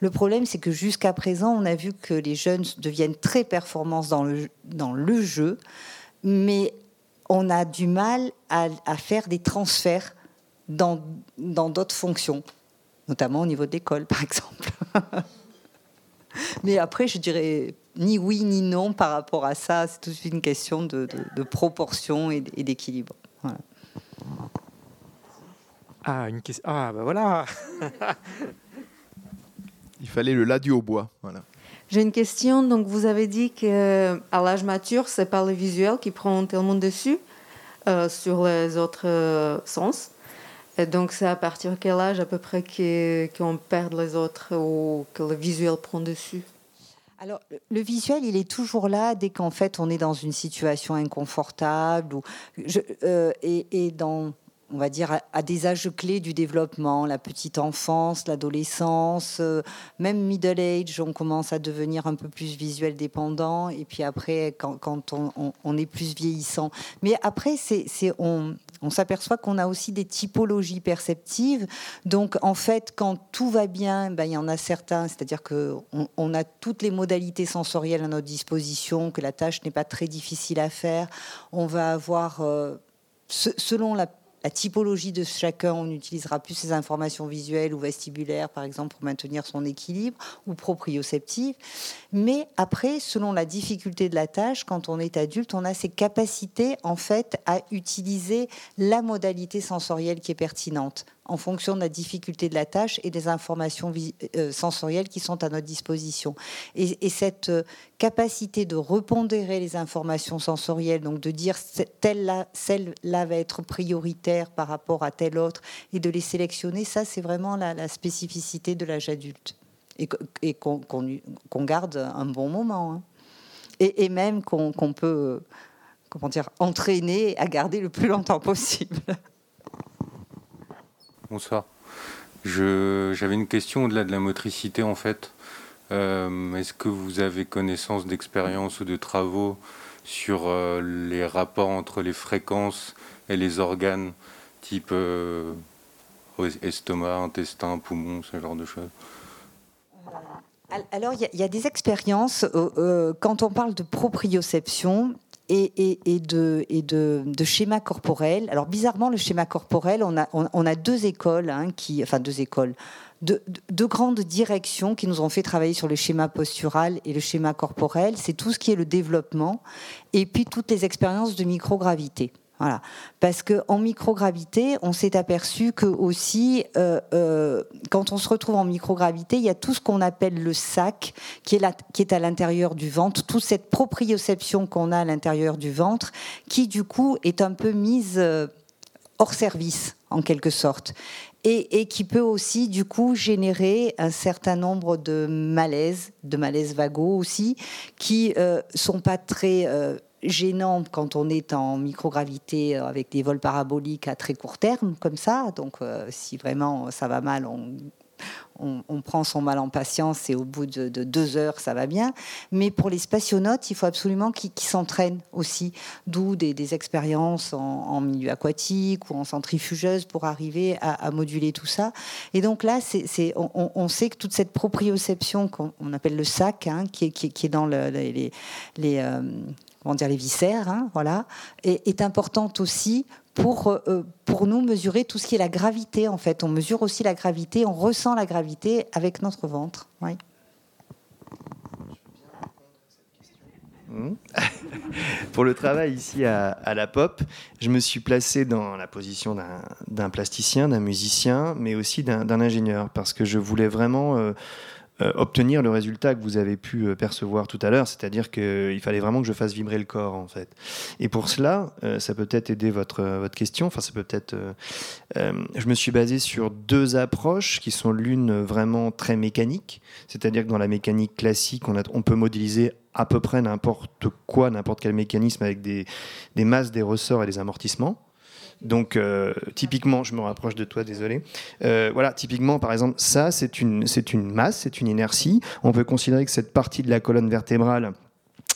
Le problème, c'est que jusqu'à présent, on a vu que les jeunes deviennent très performants dans le, dans le jeu, mais on a du mal à, faire des transferts dans, dans d'autres fonctions, notamment au niveau de l'école, par exemple. Mais après, je dirais ni oui ni non par rapport à ça. C'est toute une question de, proportion et d'équilibre. Ah, une question. Ah, ben voilà Il fallait le ladu au bois. Voilà. J'ai une question. Donc, vous avez dit qu'à l'âge mature, c'est pas le visuel qui prend tellement dessus euh, sur les autres euh, sens. Et donc, c'est à partir de quel âge à peu près qu'on perd les autres ou que le visuel prend dessus? Alors, le visuel, il est toujours là dès qu'en fait on est dans une situation inconfortable ou euh, et, dans on va dire, à, des âges clés du développement, la petite enfance, l'adolescence, euh, même middle age, on commence à devenir un peu plus visuel dépendant, et puis après, quand, on, est plus vieillissant. Mais après, c'est, on, on s'aperçoit qu'on a aussi des typologies perceptives. Donc, en fait, quand tout va bien, ben, il y en a certains, c'est-à-dire qu'on on a toutes les modalités sensorielles à notre disposition, que la tâche n'est pas très difficile à faire. On va avoir... Euh, selon la la typologie de chacun, on utilisera plus ces informations visuelles ou vestibulaires, par exemple, pour maintenir son équilibre, ou proprioceptives. Mais après, selon la difficulté de la tâche, quand on est adulte, on a ces capacités, en fait, à utiliser la modalité sensorielle qui est pertinente en fonction de la difficulté de la tâche et des informations euh, sensorielles qui sont à notre disposition. Et, cette euh, capacité de repondérer les informations sensorielles, donc de dire telle celle-là va être prioritaire par rapport à telle autre, et de les sélectionner, ça c'est vraiment la, spécificité de l'âge adulte. Et, qu'on garde un bon moment. Hein. Et, même qu'on peut comment dire, entraîner à garder le plus longtemps possible. Bonsoir. J'avais une question au-delà de la motricité en fait. Euh, est-ce que vous avez connaissance d'expérience ou de travaux sur euh, les rapports entre les fréquences et les organes, type euh, estomac, intestin, poumon, ce genre de choses? Alors, il y, a des expériences, quand on parle de proprioception, et, de, schéma corporel. Alors bizarrement, le schéma corporel, on a, deux écoles, hein, qui, enfin deux écoles, deux, grandes directions qui nous ont fait travailler sur le schéma postural et le schéma corporel. C'est tout ce qui est le développement et puis toutes les expériences de microgravité. Voilà. Parce qu'en microgravité, on s'est aperçu que aussi, euh, euh, quand on se retrouve en microgravité, il y a tout ce qu'on appelle le sac qui est, à l'intérieur du ventre, toute cette proprioception qu'on a à l'intérieur du ventre, qui du coup est un peu mise euh, hors service en quelque sorte. Et, et, qui peut aussi du coup générer un certain nombre de malaises, de malaises vagos aussi, qui euh, sont pas très gênant quand on est en microgravité euh, avec des vols paraboliques à très court terme, comme ça. Donc, euh, si vraiment ça va mal, on, prend son mal en patience et au bout de, deux heures, ça va bien. Mais pour les spationautes, il faut absolument qu'ils s'entraînent aussi, d'où des, expériences en, milieu aquatique ou en centrifugeuse pour arriver à, moduler tout ça. Et donc là, on, sait que toute cette proprioception qu'on appelle le sac, hein, qui, est, dans les, les, euh, comment dire, les viscères, hein, voilà, est, importante aussi pour, euh, pour nous mesurer tout ce qui est la gravité, en fait. On mesure aussi la gravité, on ressent la gravité avec notre ventre. Oui. Mmh. Pour le travail ici à, la pop, je me suis placé dans la position d'un plasticien, d'un musicien, mais aussi d'un ingénieur, parce que je voulais vraiment euh, euh, obtenir le résultat que vous avez pu euh, percevoir tout à l'heure, c'est-à-dire qu'il fallait vraiment que je fasse vibrer le corps en fait. Et pour cela, euh, ça peut peut-être aider votre, votre question, enfin ça peut être... je me suis basé sur deux approches qui sont l'une vraiment très mécanique, c'est-à-dire que dans la mécanique classique, on, peut modéliser à peu près n'importe quoi, n'importe quel mécanisme avec des masses, des ressorts et des amortissements. Donc, euh, typiquement, je me rapproche de toi, désolé. Euh, voilà, typiquement, par exemple, ça, c'est une, une masse, c'est une inertie. On peut considérer que cette partie de la colonne vertébrale,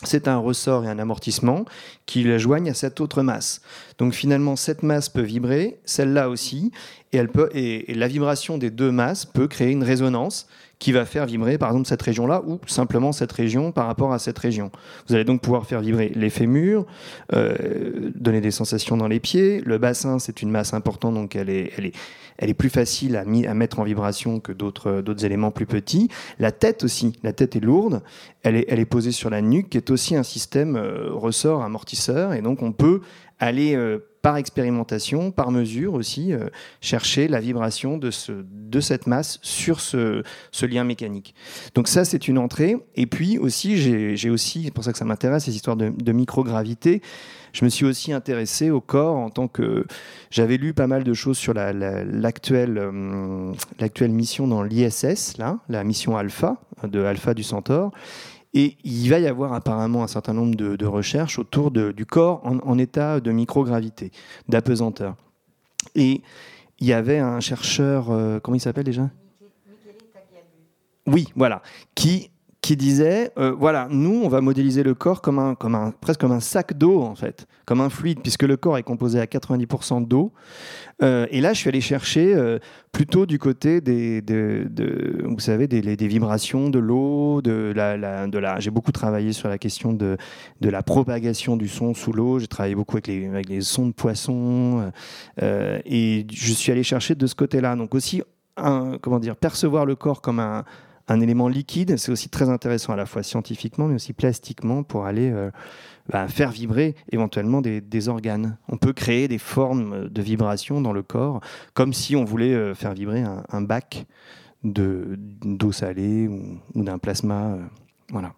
c'est un ressort et un amortissement qui la joignent à cette autre masse. Donc finalement, cette masse peut vibrer, celle-là aussi, et, elle peut, et la vibration des deux masses peut créer une résonance qui va faire vibrer par exemple cette région-là ou simplement cette région par rapport à cette région. Vous allez donc pouvoir faire vibrer les fémurs, euh, donner des sensations dans les pieds. Le bassin, c'est une masse importante, donc elle est, elle est, elle est plus facile à, mettre en vibration que d'autres, d'autres éléments plus petits. La tête aussi, la tête est lourde, elle est, elle est posée sur la nuque, qui est aussi un système euh, ressort amortisseur, et donc on peut aller euh, par expérimentation, par mesure aussi, euh, chercher la vibration de, ce, de cette masse sur ce, ce lien mécanique. Donc ça, c'est une entrée. Et puis aussi, j'ai aussi, c'est pour ça que ça m'intéresse, ces histoires de, microgravité, je me suis aussi intéressé au corps en tant que... J'avais lu pas mal de choses sur l'actuelle euh, mission dans l'ISS, là, la mission Alpha, de Alpha du Centaure. Et il va y avoir apparemment un certain nombre de, de recherches autour de, du corps en, en, état de microgravité, d'apesanteur. Et il y avait un chercheur, euh, comment il s'appelle déjà? Oui, voilà, qui qui disait euh, voilà, nous, on va modéliser le corps comme un, comme un, presque comme un sac d'eau, en fait, comme un fluide, puisque le corps est composé à 90% d'eau. Euh, et là, je suis allé chercher euh, plutôt du côté des, de, de, vous savez, des, des vibrations de l'eau, de la. J'ai beaucoup travaillé sur la question de, de la propagation du son sous l'eau. J'ai travaillé beaucoup avec les, sons de poissons, et je suis allé chercher de ce côté-là. Donc aussi, comment dire, percevoir le corps comme un un élément liquide, c'est aussi très intéressant à la fois scientifiquement, mais aussi plastiquement pour aller euh, bah, faire vibrer éventuellement des, organes. On peut créer des formes de vibration dans le corps, comme si on voulait euh, faire vibrer un, bac d'eau salée ou, d'un plasma. Euh, voilà.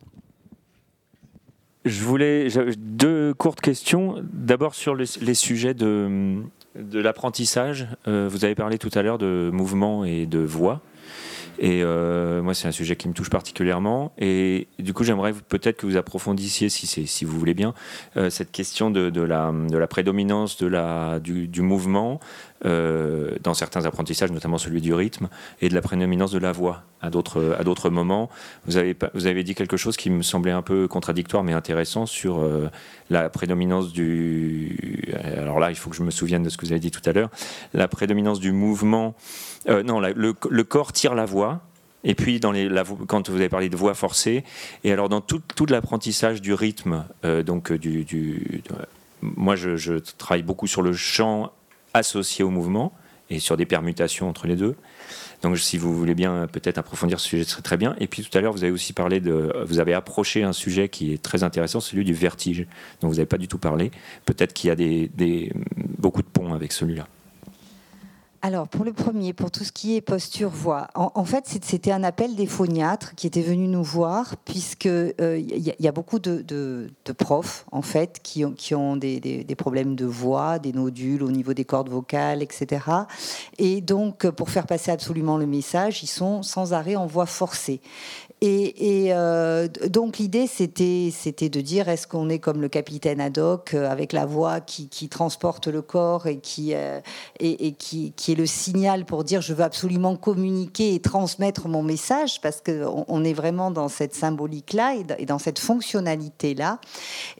Je voulais deux courtes questions. D'abord sur les, sujets de, de l'apprentissage. Euh, vous avez parlé tout à l'heure de mouvement et de voix. Et euh, moi, c'est un sujet qui me touche particulièrement. Et du coup, j'aimerais peut-être que vous approfondissiez, si, vous voulez bien, euh, cette question de, la, prédominance du, mouvement euh, dans certains apprentissages, notamment celui du rythme, et de la prédominance de la voix à d'autres, moments. Vous avez, vous avez dit quelque chose qui me semblait un peu contradictoire, mais intéressant sur la prédominance du. Alors là, il faut que je me souvienne de ce que vous avez dit tout à l'heure. La prédominance du mouvement. Euh, non, le, corps tire la voix. Et puis, quand vous avez parlé de voix forcée, et alors dans tout, tout l'apprentissage du rythme, euh, donc de, moi je, travaille beaucoup sur le chant associé au mouvement et sur des permutations entre les deux. Donc, si vous voulez bien peut-être approfondir ce sujet, ce serait très bien. Et puis tout à l'heure, vous avez aussi parlé de, vous avez approché un sujet qui est très intéressant, celui du vertige, dont vous n'avez pas du tout parlé. Peut-être qu'il y a beaucoup de ponts avec celui-là. Alors, pour le premier, pour tout ce qui est posture-voix, en, en, fait, c'était un appel des phoniatres qui étaient venus nous voir, puisqu'il euh, y, a beaucoup de, profs, en fait, qui ont, qui ont des, des, des, problèmes de voix, des nodules au niveau des cordes vocales, etc. Et donc, pour faire passer absolument le message, ils sont sans arrêt en voix forcée. Et, euh, donc l'idée c'était c'était de dire est-ce qu'on est comme le capitaine Haddock euh, avec la voix qui, transporte le corps et qui euh, et, qui, qui, est le signal pour dire je veux absolument communiquer et transmettre mon message parce que on, on est vraiment dans cette symbolique là et dans cette fonctionnalité là.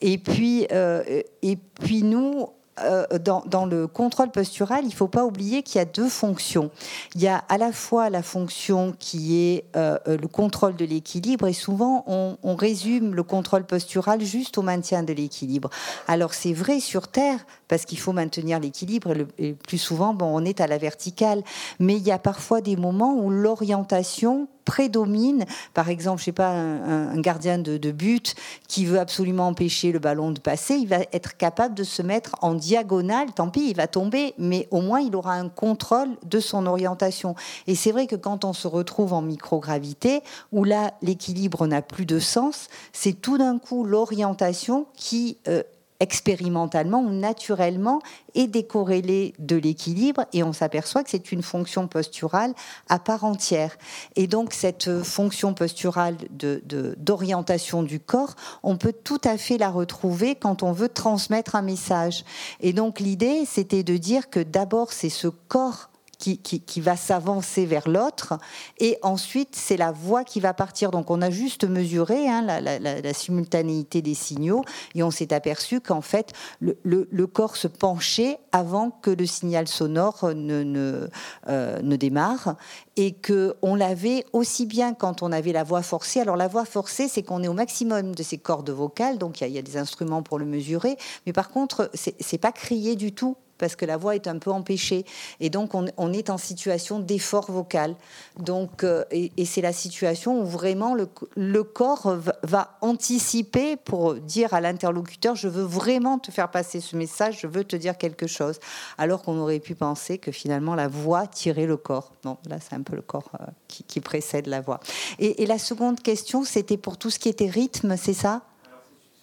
Et puis et puis nous euh, dans, le contrôle postural, il ne faut pas oublier qu'il y a deux fonctions. Il y a à la fois la fonction qui est euh, le contrôle de l'équilibre et souvent on, résume le contrôle postural juste au maintien de l'équilibre. Alors c'est vrai sur Terre parce qu'il faut maintenir l'équilibre et, et plus souvent bon, on est à la verticale, mais il y a parfois des moments où l'orientation prédomine. Par exemple, je sais pas, un, gardien de, de, but qui veut absolument empêcher le ballon de passer, il va être capable de se mettre en diagonale. Tant pis, il va tomber, mais au moins il aura un contrôle de son orientation. Et c'est vrai que quand on se retrouve en microgravité, où là l'équilibre n'a plus de sens, c'est tout d'un coup l'orientation qui euh, expérimentalement ou naturellement est décorrélé de l'équilibre et on s'aperçoit que c'est une fonction posturale à part entière. Et donc cette fonction posturale d'orientation de, du corps, on peut tout à fait la retrouver quand on veut transmettre un message. Et donc l'idée, c'était de dire que d'abord c'est ce corps qui, va s'avancer vers l'autre, et ensuite c'est la voix qui va partir. Donc on a juste mesuré hein, la, simultanéité des signaux, et on s'est aperçu qu'en fait le, corps se penchait avant que le signal sonore ne, euh, démarre, et que on l'avait aussi bien quand on avait la voix forcée. Alors la voix forcée, c'est qu'on est au maximum de ses cordes vocales, donc il y, y, a des instruments pour le mesurer, mais par contre c'est pas crié du tout parce que la voix est un peu empêchée. Et donc, on, est en situation d'effort vocal. Donc, euh, et, c'est la situation où vraiment le, corps va, anticiper pour dire à l'interlocuteur, je veux vraiment te faire passer ce message, je veux te dire quelque chose. Alors qu'on aurait pu penser que finalement, la voix tirait le corps. Non, là, c'est un peu le corps euh, qui, précède la voix. Et, la seconde question, c'était pour tout ce qui était rythme, c'est ça?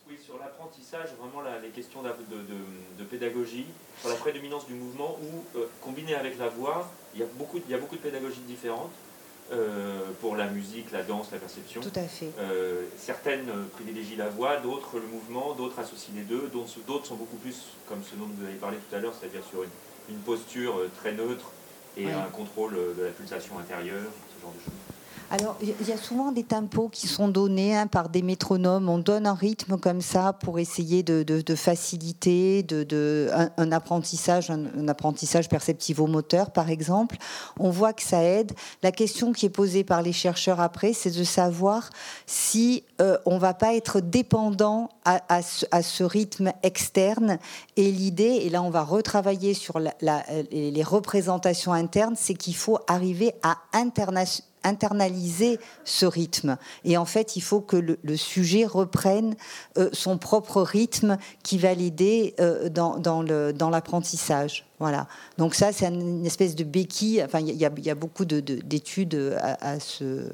Oui, sur l'apprentissage, vraiment les questions de pédagogie sur la prédominance du mouvement où, euh, combiné avec la voix, il y a beaucoup, il y a beaucoup de pédagogies différentes. Euh, pour la musique, la danse, la perception. Tout à fait. Euh, certaines privilégient la voix, d'autres le mouvement, d'autres associent les deux, d'autres sont beaucoup plus, comme ce dont vous avez parlé tout à l'heure, c'est-à-dire sur une, posture très neutre et un contrôle de la pulsation intérieure, ce genre de choses. Alors, il y a souvent des tempos qui sont donnés hein, par des métronomes. On donne un rythme comme ça pour essayer de, faciliter un, apprentissage, un, apprentissage perceptivo-moteur, par exemple. On voit que ça aide. La question qui est posée par les chercheurs après, c'est de savoir si euh, on va pas être dépendant à, ce, rythme externe. Et l'idée, et là on va retravailler sur les représentations internes, c'est qu'il faut arriver à internationaliser internaliser ce rythme. Et en fait, il faut que le, sujet reprenne euh, son propre rythme qui va l'aider euh, dans, dans l'apprentissage. voilà. Donc ça, c'est une espèce de béquille. Enfin, il y, a beaucoup d'études à, ce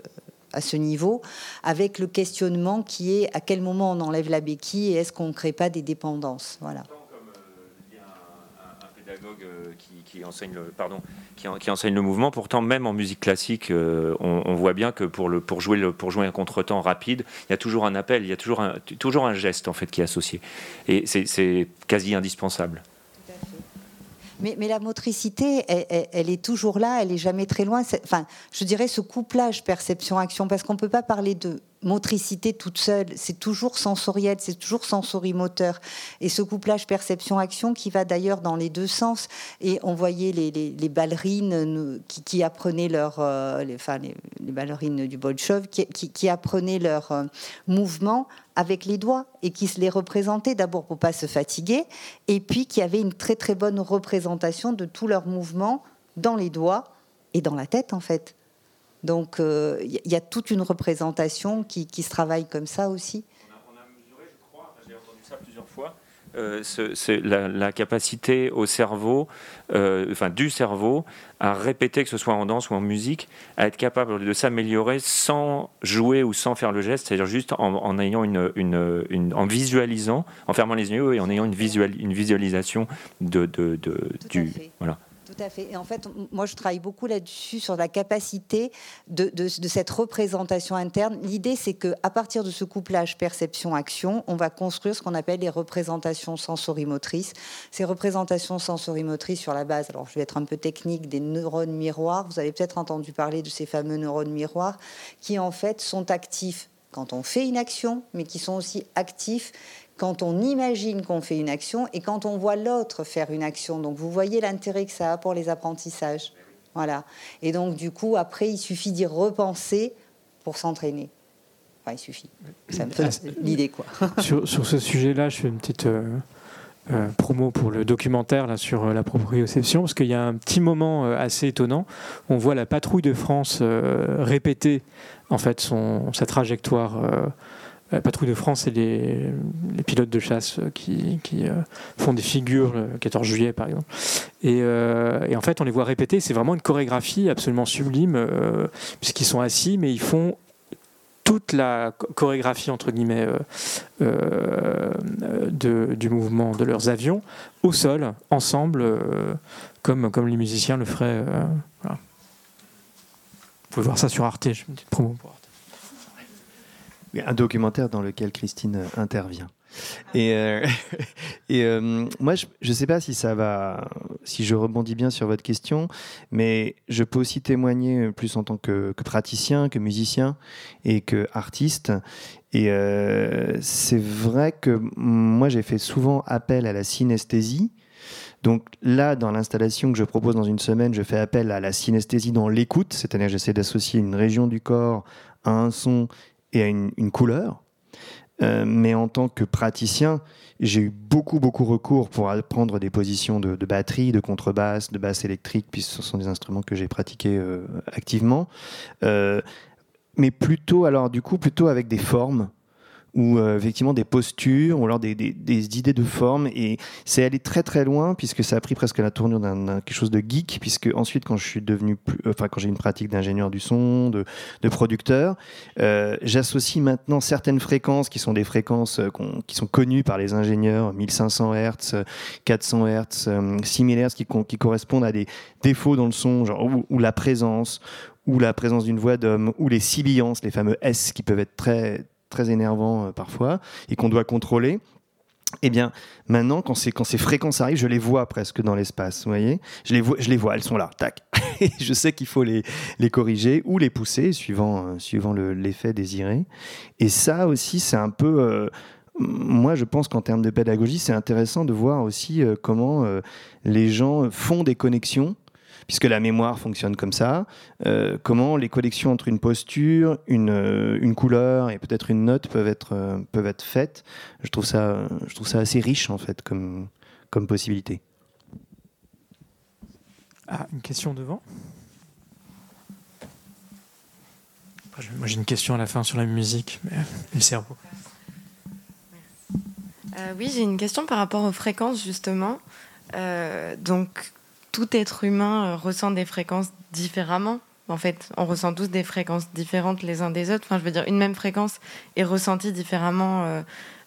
à ce niveau, avec le questionnement qui est à quel moment on enlève la béquille et est-ce qu'on ne crée pas des dépendances. Voilà. Euh, qui, enseigne le, pardon, qui, enseigne le mouvement. Pourtant, même en musique classique, euh, on, voit bien que pour, le, pour, jouer le, pour jouer un contretemps rapide, il y a toujours un appel, il y a toujours un, toujours un geste en fait qui est associé. Et c'est quasi indispensable. Mais, mais, la motricité, elle, est toujours là, elle est jamais très loin. Enfin, je dirais ce couplage perception-action, parce qu'on ne peut pas parler de motricité toute seule, c'est toujours sensoriel, c'est toujours sensorimoteur. Et ce couplage perception-action qui va d'ailleurs dans les deux sens. Et on voyait les, ballerines qui, apprenaient leur, euh, les, enfin, les, ballerines du Bolshov qui, qui, apprenaient leur euh, mouvement avec les doigts et qui se les représentaient d'abord pour pas se fatiguer, et puis qui avaient une très très bonne représentation de tous leurs mouvements dans les doigts et dans la tête en fait. Donc il euh, y, a toute une représentation qui, se travaille comme ça aussi. On a, mesuré, je crois, j'ai entendu ça plusieurs fois, euh, la, capacité au cerveau, euh, enfin du cerveau, à répéter, que ce soit en danse ou en musique, à être capable de s'améliorer sans jouer ou sans faire le geste, c'est-à-dire juste en, ayant une, une, en visualisant, en fermant les yeux et en ayant une, visual, une visualisation de, de, de du voilà. À fait. Et en fait, moi, je travaille beaucoup là-dessus sur la capacité de, cette représentation interne. L'idée, c'est que à partir de ce couplage perception-action, on va construire ce qu'on appelle les représentations sensorimotrices. Ces représentations sensorimotrices sur la base, alors je vais être un peu technique, des neurones miroirs. Vous avez peut-être entendu parler de ces fameux neurones miroirs qui, en fait, sont actifs quand on fait une action, mais qui sont aussi actifs quand on imagine qu'on fait une action et quand on voit l'autre faire une action. Donc vous voyez l'intérêt que ça a pour les apprentissages. Voilà. Et donc du coup, après, il suffit d'y repenser pour s'entraîner. Enfin, il suffit. C'est un peu l'idée, quoi. Sur, ce sujet-là, je fais une petite euh, euh, promo pour le documentaire là, sur euh, la proprioception, parce qu'il y a un petit moment assez étonnant. On voit la patrouille de France répéter en fait son, sa trajectoire patrouille de France, c'est les, pilotes de chasse qui, euh, font des figures le 14 juillet, par exemple. Euh, et, en fait, on les voit répéter. C'est vraiment une chorégraphie absolument sublime, euh, puisqu'ils sont assis, mais ils font toute la chorégraphie entre guillemets du mouvement de leurs avions au sol, ensemble, comme, les musiciens le feraient. Vous pouvez voir ça sur Arte, je une petite promo pour. Un documentaire dans lequel Christine intervient. Et, euh, euh, moi, je ne sais pas si ça va, si je rebondis bien sur votre question, mais je peux aussi témoigner plus en tant que, praticien, que musicien et que artiste. Et euh, c'est vrai que moi, j'ai fait souvent appel à la synesthésie. Donc là, dans l'installation que je propose dans une semaine, je fais appel à la synesthésie dans l'écoute, c'est-à-dire j'essaie d'associer une région du corps à un son et à une couleur. Euh, mais en tant que praticien, j'ai eu beaucoup, beaucoup recours pour apprendre des positions de, batterie, de contrebasse, de basse électrique, puisque ce sont des instruments que j'ai pratiqués euh, activement. Euh, mais plutôt, alors du coup, plutôt avec des formes ou euh, effectivement des postures ou alors des, des, idées de forme. Et c'est allé très très loin puisque ça a pris presque la tournure d'un quelque chose de geek puisque ensuite quand je suis devenu euh, enfin quand j'ai une pratique d'ingénieur du son de, producteur euh, j'associe maintenant certaines fréquences qui sont des fréquences qui sont connues par les ingénieurs 1500 Hz 400 Hz 6000 Hz qui, correspondent à des défauts dans le son ou, ou la présence ou la présence d'une voix d'homme ou les sibilances les fameux S qui peuvent être très très énervant euh, parfois et qu'on doit contrôler. Eh bien, maintenant, quand ces, quand ces fréquences arrivent, je les vois presque dans l'espace, vous voyez? Je les, vois, je les vois, elles sont là, tac. Je sais qu'il faut les, les corriger ou les pousser, suivant, euh, suivant l'effet désiré. Et ça aussi, c'est un peu... Euh, moi, je pense qu'en termes de pédagogie, c'est intéressant de voir aussi comment les gens font des connexions puisque la mémoire fonctionne comme ça. Euh, comment les connexions entre une posture, une, euh, une couleur et peut-être une note peuvent être, euh, peuvent être faites. Je trouve, ça, je trouve ça assez riche, en fait, comme, comme possibilité. Ah, une question devant? Moi, j'ai une question à la fin sur la musique, mais le cerveau. oui, j'ai une question par rapport aux fréquences, justement. donc, tout être humain euh, ressent des fréquences différemment. En fait, on ressent tous des fréquences différentes les uns des autres. Enfin, je veux dire, une même fréquence est ressentie différemment euh,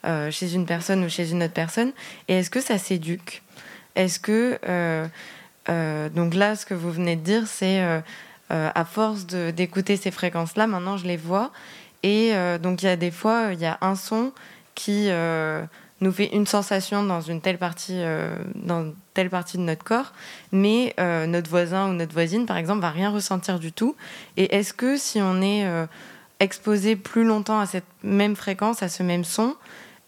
euh, chez une personne ou chez une autre personne. Et est-ce que ça s'éduque? Est-ce que donc là, ce que vous venez de dire, c'est à force d'écouter ces fréquences-là, maintenant je les vois. Et donc il y a des fois, il y a un son qui nous fait une sensation dans une telle partie, euh, dans telle partie de notre corps, mais euh, notre voisin ou notre voisine, par exemple, va rien ressentir du tout. Et est-ce que si on est euh, exposé plus longtemps à cette même fréquence, à ce même son,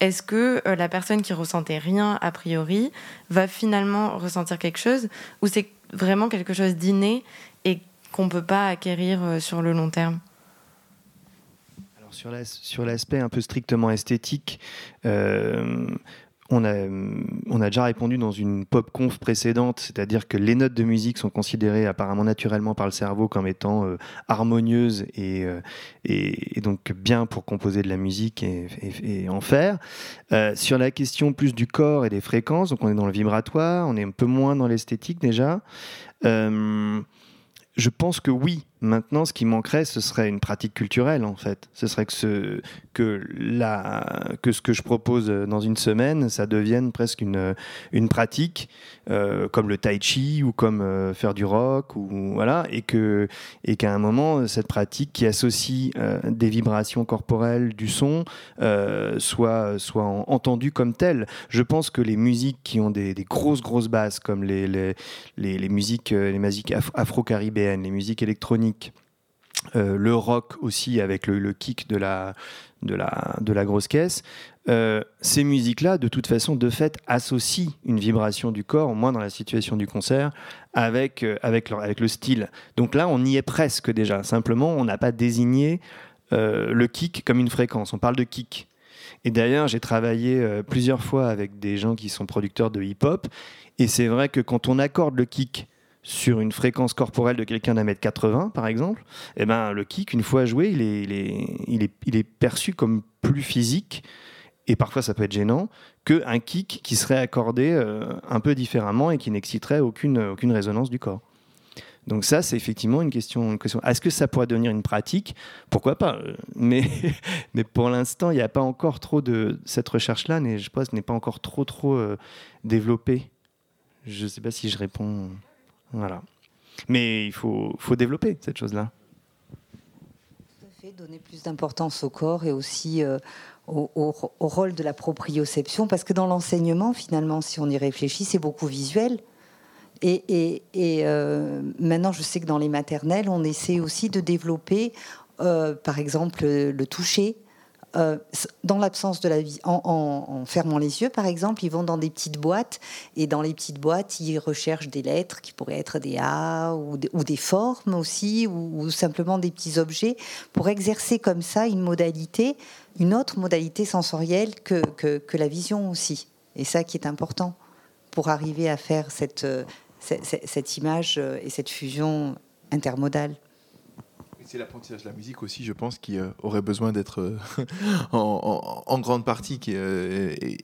est-ce que la personne qui ressentait rien a priori va finalement ressentir quelque chose, ou c'est vraiment quelque chose d'inné et qu'on peut pas acquérir sur le long terme? Sur l'aspect un peu strictement esthétique, euh, on, a, déjà répondu dans une pop conf précédente, c'est-à-dire que les notes de musique sont considérées apparemment naturellement par le cerveau comme étant euh, harmonieuses euh, et, et, donc bien pour composer de la musique et, en faire. sur la question plus du corps et des fréquences, donc on est dans le vibratoire, on est un peu moins dans l'esthétique déjà. je pense que oui, Maintenant, ce qui manquerait, ce serait une pratique culturelle, en fait. Ce serait que ce que, la, que, ce que je propose dans une semaine, ça devienne presque une, une pratique, euh, comme le tai chi ou comme euh, faire du rock, ou, voilà, et qu'à et qu'à un moment, cette pratique qui associe euh, des vibrations corporelles, du son, soit, soit entendue comme telle. Je pense que les musiques qui ont des, grosses, grosses basses, comme les, les, les musiques, les musiques afro-caribéennes, les musiques électroniques, euh, le rock aussi avec le, kick de la, de la, de la grosse caisse. Euh, ces musiques-là, de toute façon, de fait, associent une vibration du corps, au moins dans la situation du concert, avec, euh, avec, avec le style. Donc là, on y est presque déjà. Simplement, on n'a pas désigné le kick comme une fréquence. On parle de kick. Et d'ailleurs, j'ai travaillé plusieurs fois avec des gens qui sont producteurs de hip-hop. Et c'est vrai que quand on accorde le kick sur une fréquence corporelle de quelqu'un d'un mètre 80, par exemple, eh ben, le kick, une fois joué, il est, perçu comme plus physique, et parfois ça peut être gênant, qu'un kick qui serait accordé euh, un peu différemment et qui n'exciterait aucune, résonance du corps. Donc ça, c'est effectivement une question. Est-ce que ça pourrait devenir une pratique? Pourquoi pas mais, mais pour l'instant, il n'y a pas encore trop de... Cette recherche-là, je pense, n'est pas encore trop, trop euh, développée. Je ne sais pas si je réponds. Voilà. Mais il faut, faut développer cette chose-là. Tout à fait, donner plus d'importance au corps et aussi euh, au, rôle de la proprioception, parce que dans l'enseignement, finalement, si on y réfléchit, c'est beaucoup visuel. Et, euh, maintenant, je sais que dans les maternelles, on essaie aussi de développer, euh, par exemple, le toucher. Euh, dans l'absence de la vie, en, fermant les yeux, par exemple, ils vont dans des petites boîtes et dans les petites boîtes, ils recherchent des lettres qui pourraient être des A ou, des formes aussi, ou, simplement des petits objets pour exercer comme ça une modalité, une autre modalité sensorielle que, que la vision aussi. Et ça qui est important pour arriver à faire cette, cette, image euh, et cette fusion intermodale. C'est l'apprentissage de la musique aussi, je pense, qui euh, aurait besoin d'être euh, en, grande partie qui,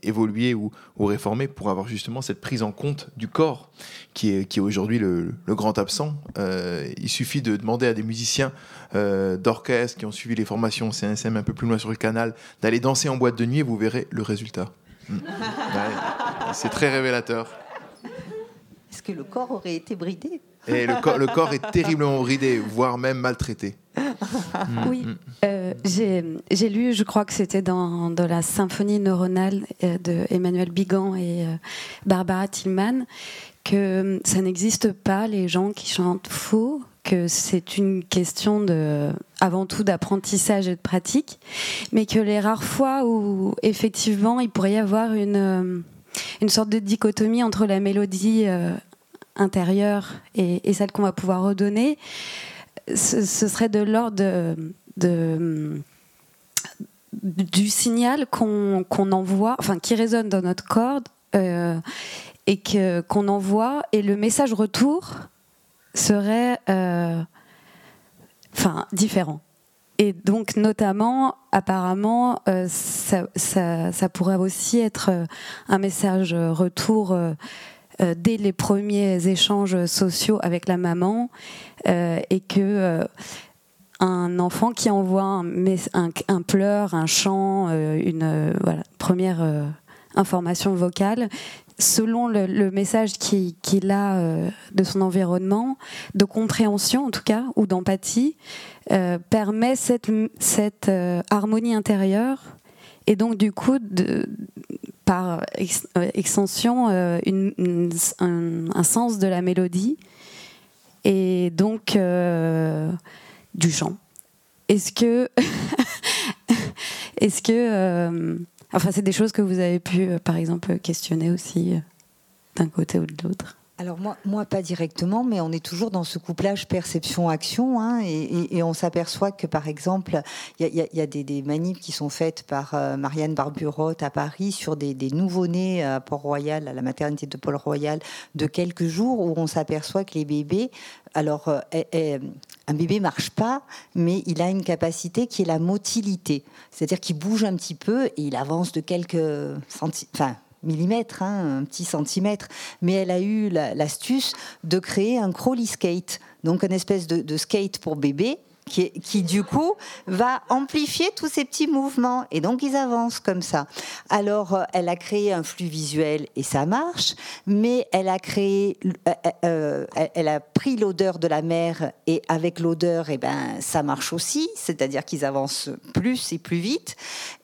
évolué ou, réformé pour avoir justement cette prise en compte du corps qui est, qui est aujourd'hui le, grand absent. il suffit de demander à des musiciens d'orchestre qui ont suivi les formations CNSM un peu plus loin sur le canal d'aller danser en boîte de nuit et vous verrez le résultat. Hmm. C'est très révélateur. Est-ce que le corps aurait été bridé? Et le, corps, le corps est terriblement bridé, voire même maltraité. Oui, mm. euh, j'ai lu, je crois que c'était dans, dans, la symphonie neuronale euh, de Emmanuel Bigan et euh, Barbara Tillman, que ça n'existe pas les gens qui chantent faux, que c'est une question de, avant tout d'apprentissage et de pratique, mais que les rares fois où effectivement il pourrait y avoir une une sorte de dichotomie entre la mélodie euh, intérieure et, celle qu'on va pouvoir redonner, ce, serait de l'ordre de, du signal qu'on envoie, enfin qui résonne dans notre corde euh, et qu'on envoie, et le message retour serait, euh, enfin, différent. Et donc, notamment, apparemment, euh, ça, ça, pourrait aussi être euh, un message retour euh, dès les premiers échanges sociaux avec la maman, et que un enfant qui envoie un, un, pleur, un chant, une première information vocale, selon le, message qu'il a de son environnement, de compréhension en tout cas, ou d'empathie, euh, permet cette, euh, harmonie intérieure et donc du coup de, par euh, extension une, un, sens de la mélodie et donc du chant. Est-ce que est-ce que enfin c'est des choses que vous avez pu par exemple questionner aussi d'un côté ou de l'autre? Alors moi, moi, pas directement, mais on est toujours dans ce couplage perception-action, hein, et, on s'aperçoit que par exemple, il y a, des, des, manips qui sont faites par euh, Marianne Barburotte à Paris sur des, nouveau-nés à Port-Royal, à la maternité de Port-Royal, de quelques jours, où on s'aperçoit que les bébés, alors euh, un bébé marche pas, mais il a une capacité qui est la motilité, c'est-à-dire qu'il bouge un petit peu et il avance de quelques centimètres, millimètres, hein, un petit centimètre, mais elle a eu l'astuce de créer un crawly skate, donc une espèce de, skate pour bébé. Qui, qui, du coup va amplifier tous ces petits mouvements et donc ils avancent comme ça. Alors euh, elle a créé un flux visuel et ça marche, mais elle a créé, euh, euh, elle a pris l'odeur de la mer et avec l'odeur, et eh ben ça marche aussi, c'est-à-dire qu'ils avancent plus et plus vite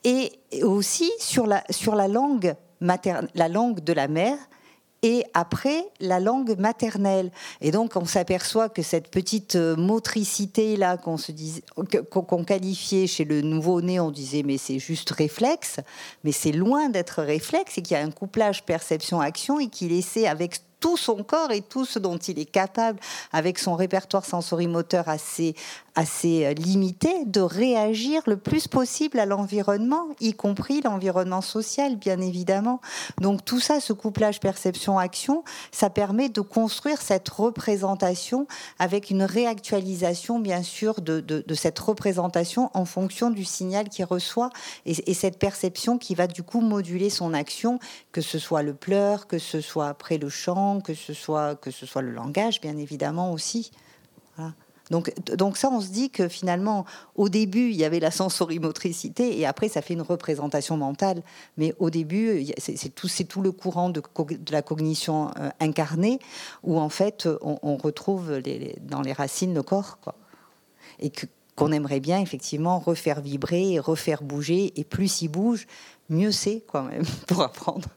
et aussi sur la sur la langue la langue de la mère et après la langue maternelle. Et donc on s'aperçoit que cette petite euh, motricité là qu'on qualifiait chez le nouveau-né, on disait mais c'est juste réflexe, mais c'est loin d'être réflexe et qu'il y a un couplage perception-action et qu'il essaie avec tout son corps et tout ce dont il est capable, avec son répertoire sensorimoteur assez, assez euh, limité, de réagir le plus possible à l'environnement, y compris l'environnement social, bien évidemment. Donc tout ça, ce couplage perception-action, ça permet de construire cette représentation avec une réactualisation, bien sûr, de, de, cette représentation en fonction du signal qu'il reçoit et, et cette perception qui va du coup moduler son action, que ce soit le pleur, que ce soit après le chant, que ce soit, que ce soit le langage, bien évidemment aussi. Donc, donc ça, on se dit que finalement, au début, il y avait la sensorimotricité et après, ça fait une représentation mentale. Mais au début, c'est tout, tout le courant de, la cognition euh, incarnée où en fait, on, retrouve dans les racines le corps. Et qu'on aimerait bien effectivement refaire vibrer, refaire bouger. Et plus il bouge, mieux c'est quand même pour apprendre.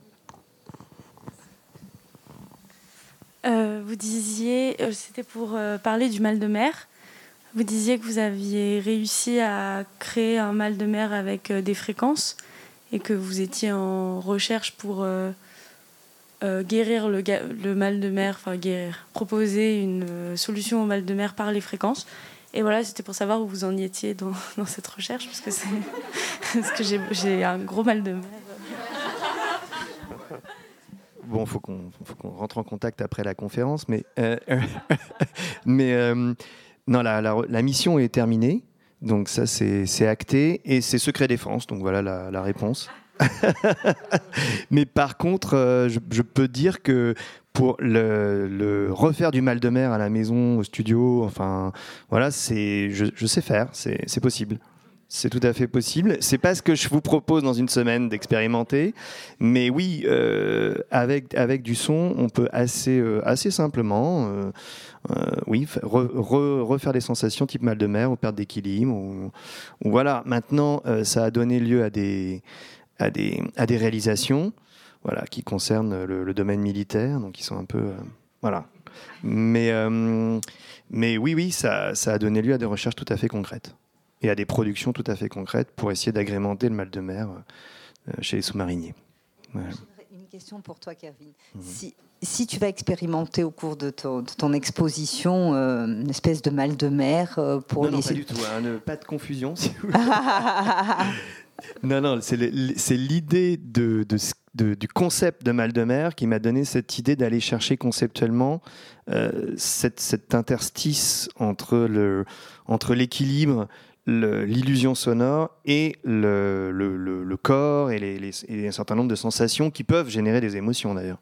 Euh, vous disiez, euh, c'était pour euh, parler du mal de mer. Vous disiez que vous aviez réussi à créer un mal de mer avec des fréquences et que vous étiez en recherche pour guérir le, mal de mer, enfin guérir, proposer une solution au mal de mer par les fréquences. Et voilà, c'était pour savoir où vous en étiez dans, cette recherche, parce que j'ai un gros mal de mer bon, faut qu'on rentre en contact après la conférence, mais euh, mais euh, non, la, mission est terminée, donc ça c'est acté et c'est secret défense, donc voilà la, réponse. mais par contre, euh, je, peux dire que pour le, refaire du mal de mer à la maison, au studio, enfin voilà, je sais faire, c'est possible. C'est tout à fait possible. C'est pas ce que je vous propose dans une semaine d'expérimenter, mais oui, euh, avec avec du son, on peut assez euh, assez simplement, euh, oui, refaire des sensations type mal de mer ou perte d'équilibre. Ou, voilà. Maintenant, ça a donné lieu à des à des à des réalisations, voilà, qui concernent le, domaine militaire, donc qui sont un peu voilà. Mais mais oui, oui, ça ça a donné lieu à des recherches tout à fait concrètes et à des productions tout à fait concrètes pour essayer d'agrémenter le mal de mer euh, chez les sous-mariniers. Une question pour toi, Kevin. Mhm. Si, si, tu vas expérimenter au cours de ton, ton exposition euh, une espèce de mal de mer euh, pour non, les... Non, pas du tout. Hein, pas de confusion, si vous non, non, c'est l'idée de, de, du concept de mal de mer qui m'a donné cette idée d'aller chercher conceptuellement cette, cet interstice entre l'équilibre, entre l'illusion sonore et le, le, corps et, les, un certain nombre de sensations qui peuvent générer des émotions d'ailleurs.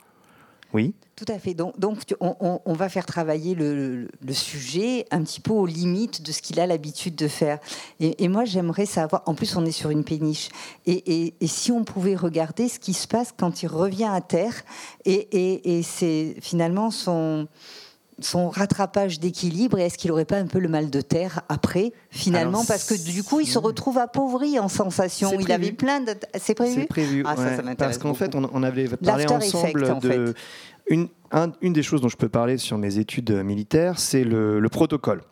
Oui Tout à fait. Donc, donc on, on, va faire travailler le, sujet un petit peu aux limites de ce qu'il a l'habitude de faire. Et, moi, j'aimerais savoir, en plus on est sur une péniche, et, et, si on pouvait regarder ce qui se passe quand il revient à terre, et, c'est finalement son son rattrapage d'équilibre et est-ce qu'il n'aurait pas un peu le mal de terre après finalement? Parce que du coup il se retrouve appauvri en sensation. Il avait plein de c'est prévu? C'est prévu ah, parce qu'en fait on, avait parlé ensemble de une, une des choses dont je peux parler sur mes études militaires c'est le, le protocole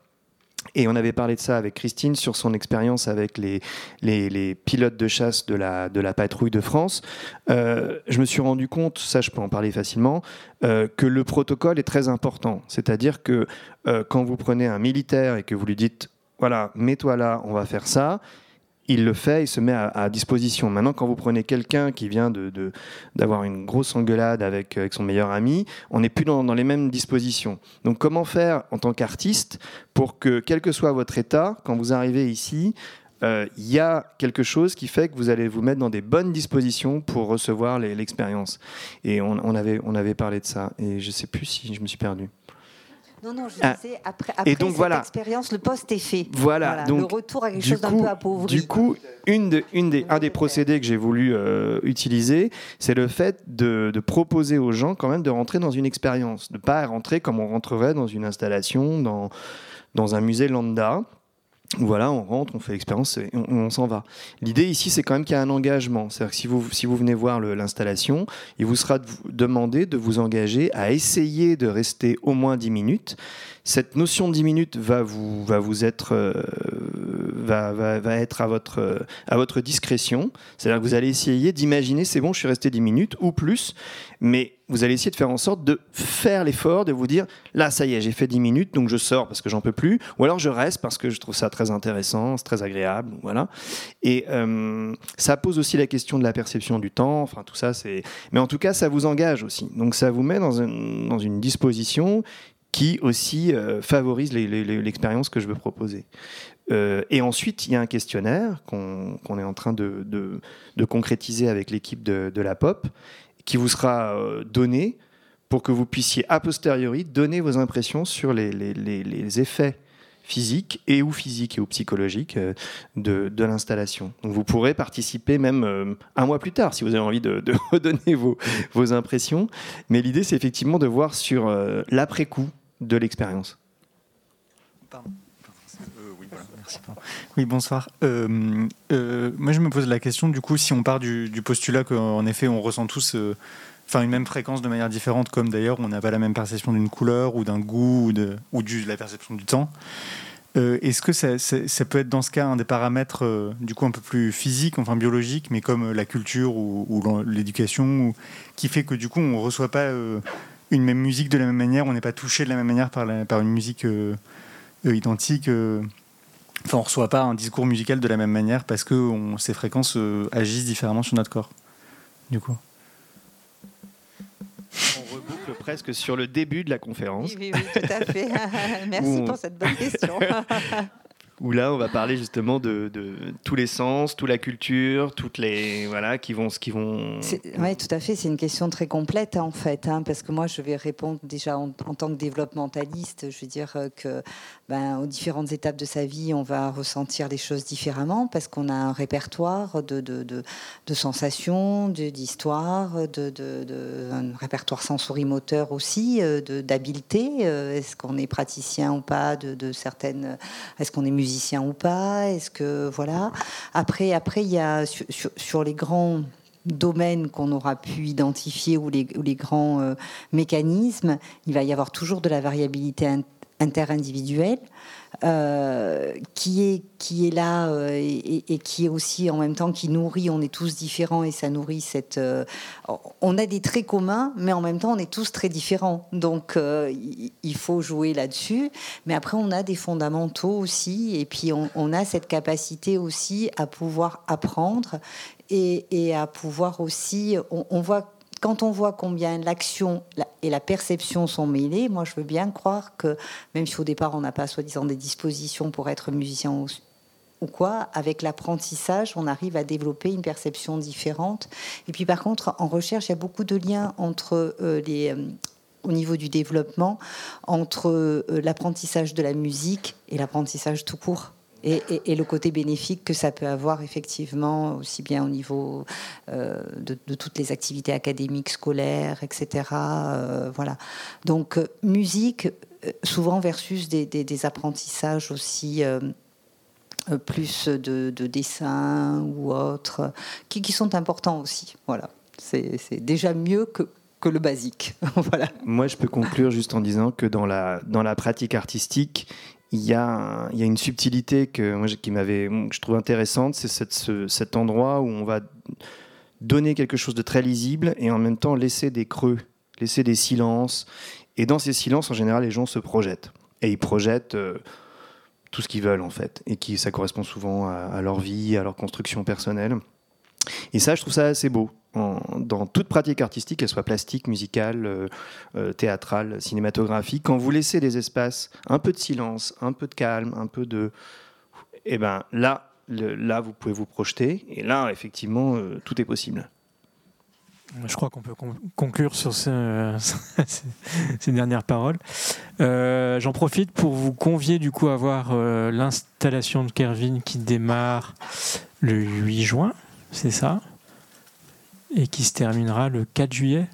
et on avait parlé de ça avec Christine sur son expérience avec les, les, pilotes de chasse de la, de la patrouille de France. Euh, je me suis rendu compte, ça je peux en parler facilement, euh, que le protocole est très important. C'est-à-dire que euh, quand vous prenez un militaire et que vous lui dites, voilà, mets-toi là, on va faire ça, il le fait, il se met à, disposition. Maintenant, quand vous prenez quelqu'un qui vient de, d'avoir une grosse engueulade avec, avec son meilleur ami, on n'est plus dans, les mêmes dispositions. Donc, comment faire en tant qu'artiste pour que, quel que soit votre état, quand vous arrivez ici, euh, il y a quelque chose qui fait que vous allez vous mettre dans des bonnes dispositions pour recevoir l'expérience. Et on, on, avait, on avait parlé de ça. Et je ne sais plus si je me suis perdu. Non, non, je ah. disais, après, après donc, cette voilà. expérience, le poste est fait. Voilà, Donc, le retour à quelque chose d'un peu appauvri. Du coup, une de, une des, un des procédés que j'ai voulu euh, utiliser, c'est le fait de, de, proposer aux gens quand même de rentrer dans une expérience, de ne pas rentrer comme on rentrerait dans une installation, dans, dans un musée lambda. Voilà, on rentre, on fait l'expérience et on, s'en va. L'idée ici, c'est quand même qu'il y a un engagement. C'est-à-dire que si vous, si vous venez voir l'installation, il vous sera demandé de vous engager à essayer de rester au moins 10 minutes. Cette notion de 10 minutes va vous, va vous être, euh, va, va, être à votre, à votre discrétion. C'est-à-dire que vous allez essayer d'imaginer, c'est bon, je suis resté 10 minutes ou plus, mais vous allez essayer de faire en sorte de faire l'effort, de vous dire, là, ça y est, j'ai fait 10 minutes, donc je sors parce que j'en peux plus, ou alors je reste parce que je trouve ça très intéressant, c'est très agréable, voilà. Et euh, ça pose aussi la question de la perception du temps, enfin tout ça, c'est... Mais en tout cas, ça vous engage aussi. Donc ça vous met dans, dans une disposition qui aussi euh, favorise l'expérience que je veux proposer. Euh, et ensuite, il y a un questionnaire qu'on est en train de, concrétiser avec l'équipe de, de, la POP qui vous sera euh, donné pour que vous puissiez a posteriori donner vos impressions sur les, effets physiques et ou physiques et ou psychologiques de, l'installation. Vous pourrez participer même un mois plus tard si vous avez envie de, de redonner vos, impressions. Mais l'idée, c'est effectivement de voir sur l'après-coup de l'expérience. Oui, bonsoir. Euh, euh, moi, je me pose la question, du coup, si on part du, du postulat qu'en effet, on ressent tous euh, enfin une même fréquence de manière différente, comme d'ailleurs on n'a pas la même perception d'une couleur ou d'un goût ou de ou la perception du temps. Euh, Est-ce que ça, ça, ça, peut être dans ce cas un des paramètres euh, du coup un peu plus physiques, enfin biologiques, mais comme la culture ou, ou l'éducation, qui fait que du coup on reçoit pas euh, une même musique de la même manière, on n'est pas touché de la même manière par, la, par une musique euh, identique Enfin, on ne reçoit pas un discours musical de la même manière parce que on, ces fréquences euh, agissent différemment sur notre corps. Du coup. On reboucle presque sur le début de la conférence. Oui, oui, oui tout à fait. Merci on... pour cette bonne question. Où là on va parler justement de, tous les sens, toute la culture, toutes les voilà qui vont ce qui vont. Oui, tout à fait. C'est une question très complète en fait, hein, parce que moi je vais répondre déjà en, tant que développementaliste, je veux dire que ben, aux différentes étapes de sa vie, on va ressentir les choses différemment parce qu'on a un répertoire de, de, de, sensations, d'histoires, de, un répertoire sensorimoteur aussi, d'habileté. Est-ce qu'on est praticien ou pas de, certaines. Est-ce qu'on est musicien ou pas Est-ce que. Voilà. Après, après il y a sur, les grands domaines qu'on aura pu identifier ou les, grands euh, mécanismes, il va y avoir toujours de la variabilité interindividuelle euh, qui est qui est là euh, et, qui est aussi en même temps qui nourrit. On est tous différents et ça nourrit cette. Euh, on a des traits communs, mais en même temps on est tous très différents. Donc il faut jouer là-dessus. Mais après on a des fondamentaux aussi et puis on, a cette capacité aussi à pouvoir apprendre et, et à pouvoir aussi. On, on voit quand on voit combien l'action et la perception sont mêlées, moi je veux bien croire que, même si au départ on n'a pas soi-disant des dispositions pour être musicien ou, quoi, avec l'apprentissage, on arrive à développer une perception différente. Et puis par contre, en recherche, il y a beaucoup de liens entre euh. Euh, au niveau du développement entre euh, l'apprentissage de la musique et l'apprentissage tout court. Et, le côté bénéfique que ça peut avoir effectivement aussi bien au niveau euh, de, toutes les activités académiques, scolaires, etc. Euh, voilà. Donc euh, musique souvent versus des, apprentissages aussi plus de, de, dessin ou autres qui, sont importants aussi. Voilà. C'est déjà mieux que le basique. voilà. Moi, je peux conclure juste en disant que dans la pratique artistique, il y, a, une subtilité que qui m'avait, je trouve intéressante, c'est ce, cet endroit où on va donner quelque chose de très lisible et en même temps laisser des creux, laisser des silences. Et dans ces silences, en général, les gens se projettent. Et ils projettent euh, tout ce qu'ils veulent, en fait. Et qui, ça correspond souvent à, à leur vie, à leur construction personnelle. Et ça, je trouve ça assez beau. Dans toute pratique artistique, qu'elle soit plastique, musicale, euh, euh, théâtrale, cinématographique, quand vous laissez des espaces, un peu de silence, un peu de calme, un peu de... Eh ben là, là, vous pouvez vous projeter. Et là, effectivement, euh, tout est possible. Je crois qu'on peut conclure sur ce, ces dernières paroles. J'en profite pour vous convier du coup à voir l'installation de Kervin qui démarre le 8 juin c'est ça? Et qui se terminera le 4 juillet,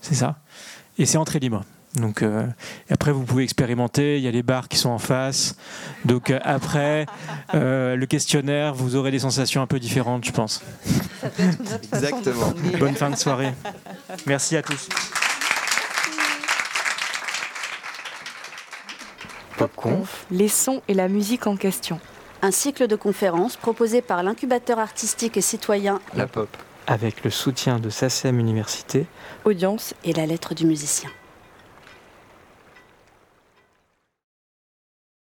c'est ça? Et c'est entrée libre. Donc euh, après vous pouvez expérimenter, il y a les bars qui sont en face. Donc euh, après euh, le questionnaire, vous aurez des sensations un peu différentes, je pense. Exactement. Bonne fin de soirée. Merci à tous. Popconf, les sons et la musique en question un cycle de conférences proposé par l'incubateur artistique et citoyen La Pop, avec le soutien de SACEM Université, Audience et la lettre du musicien.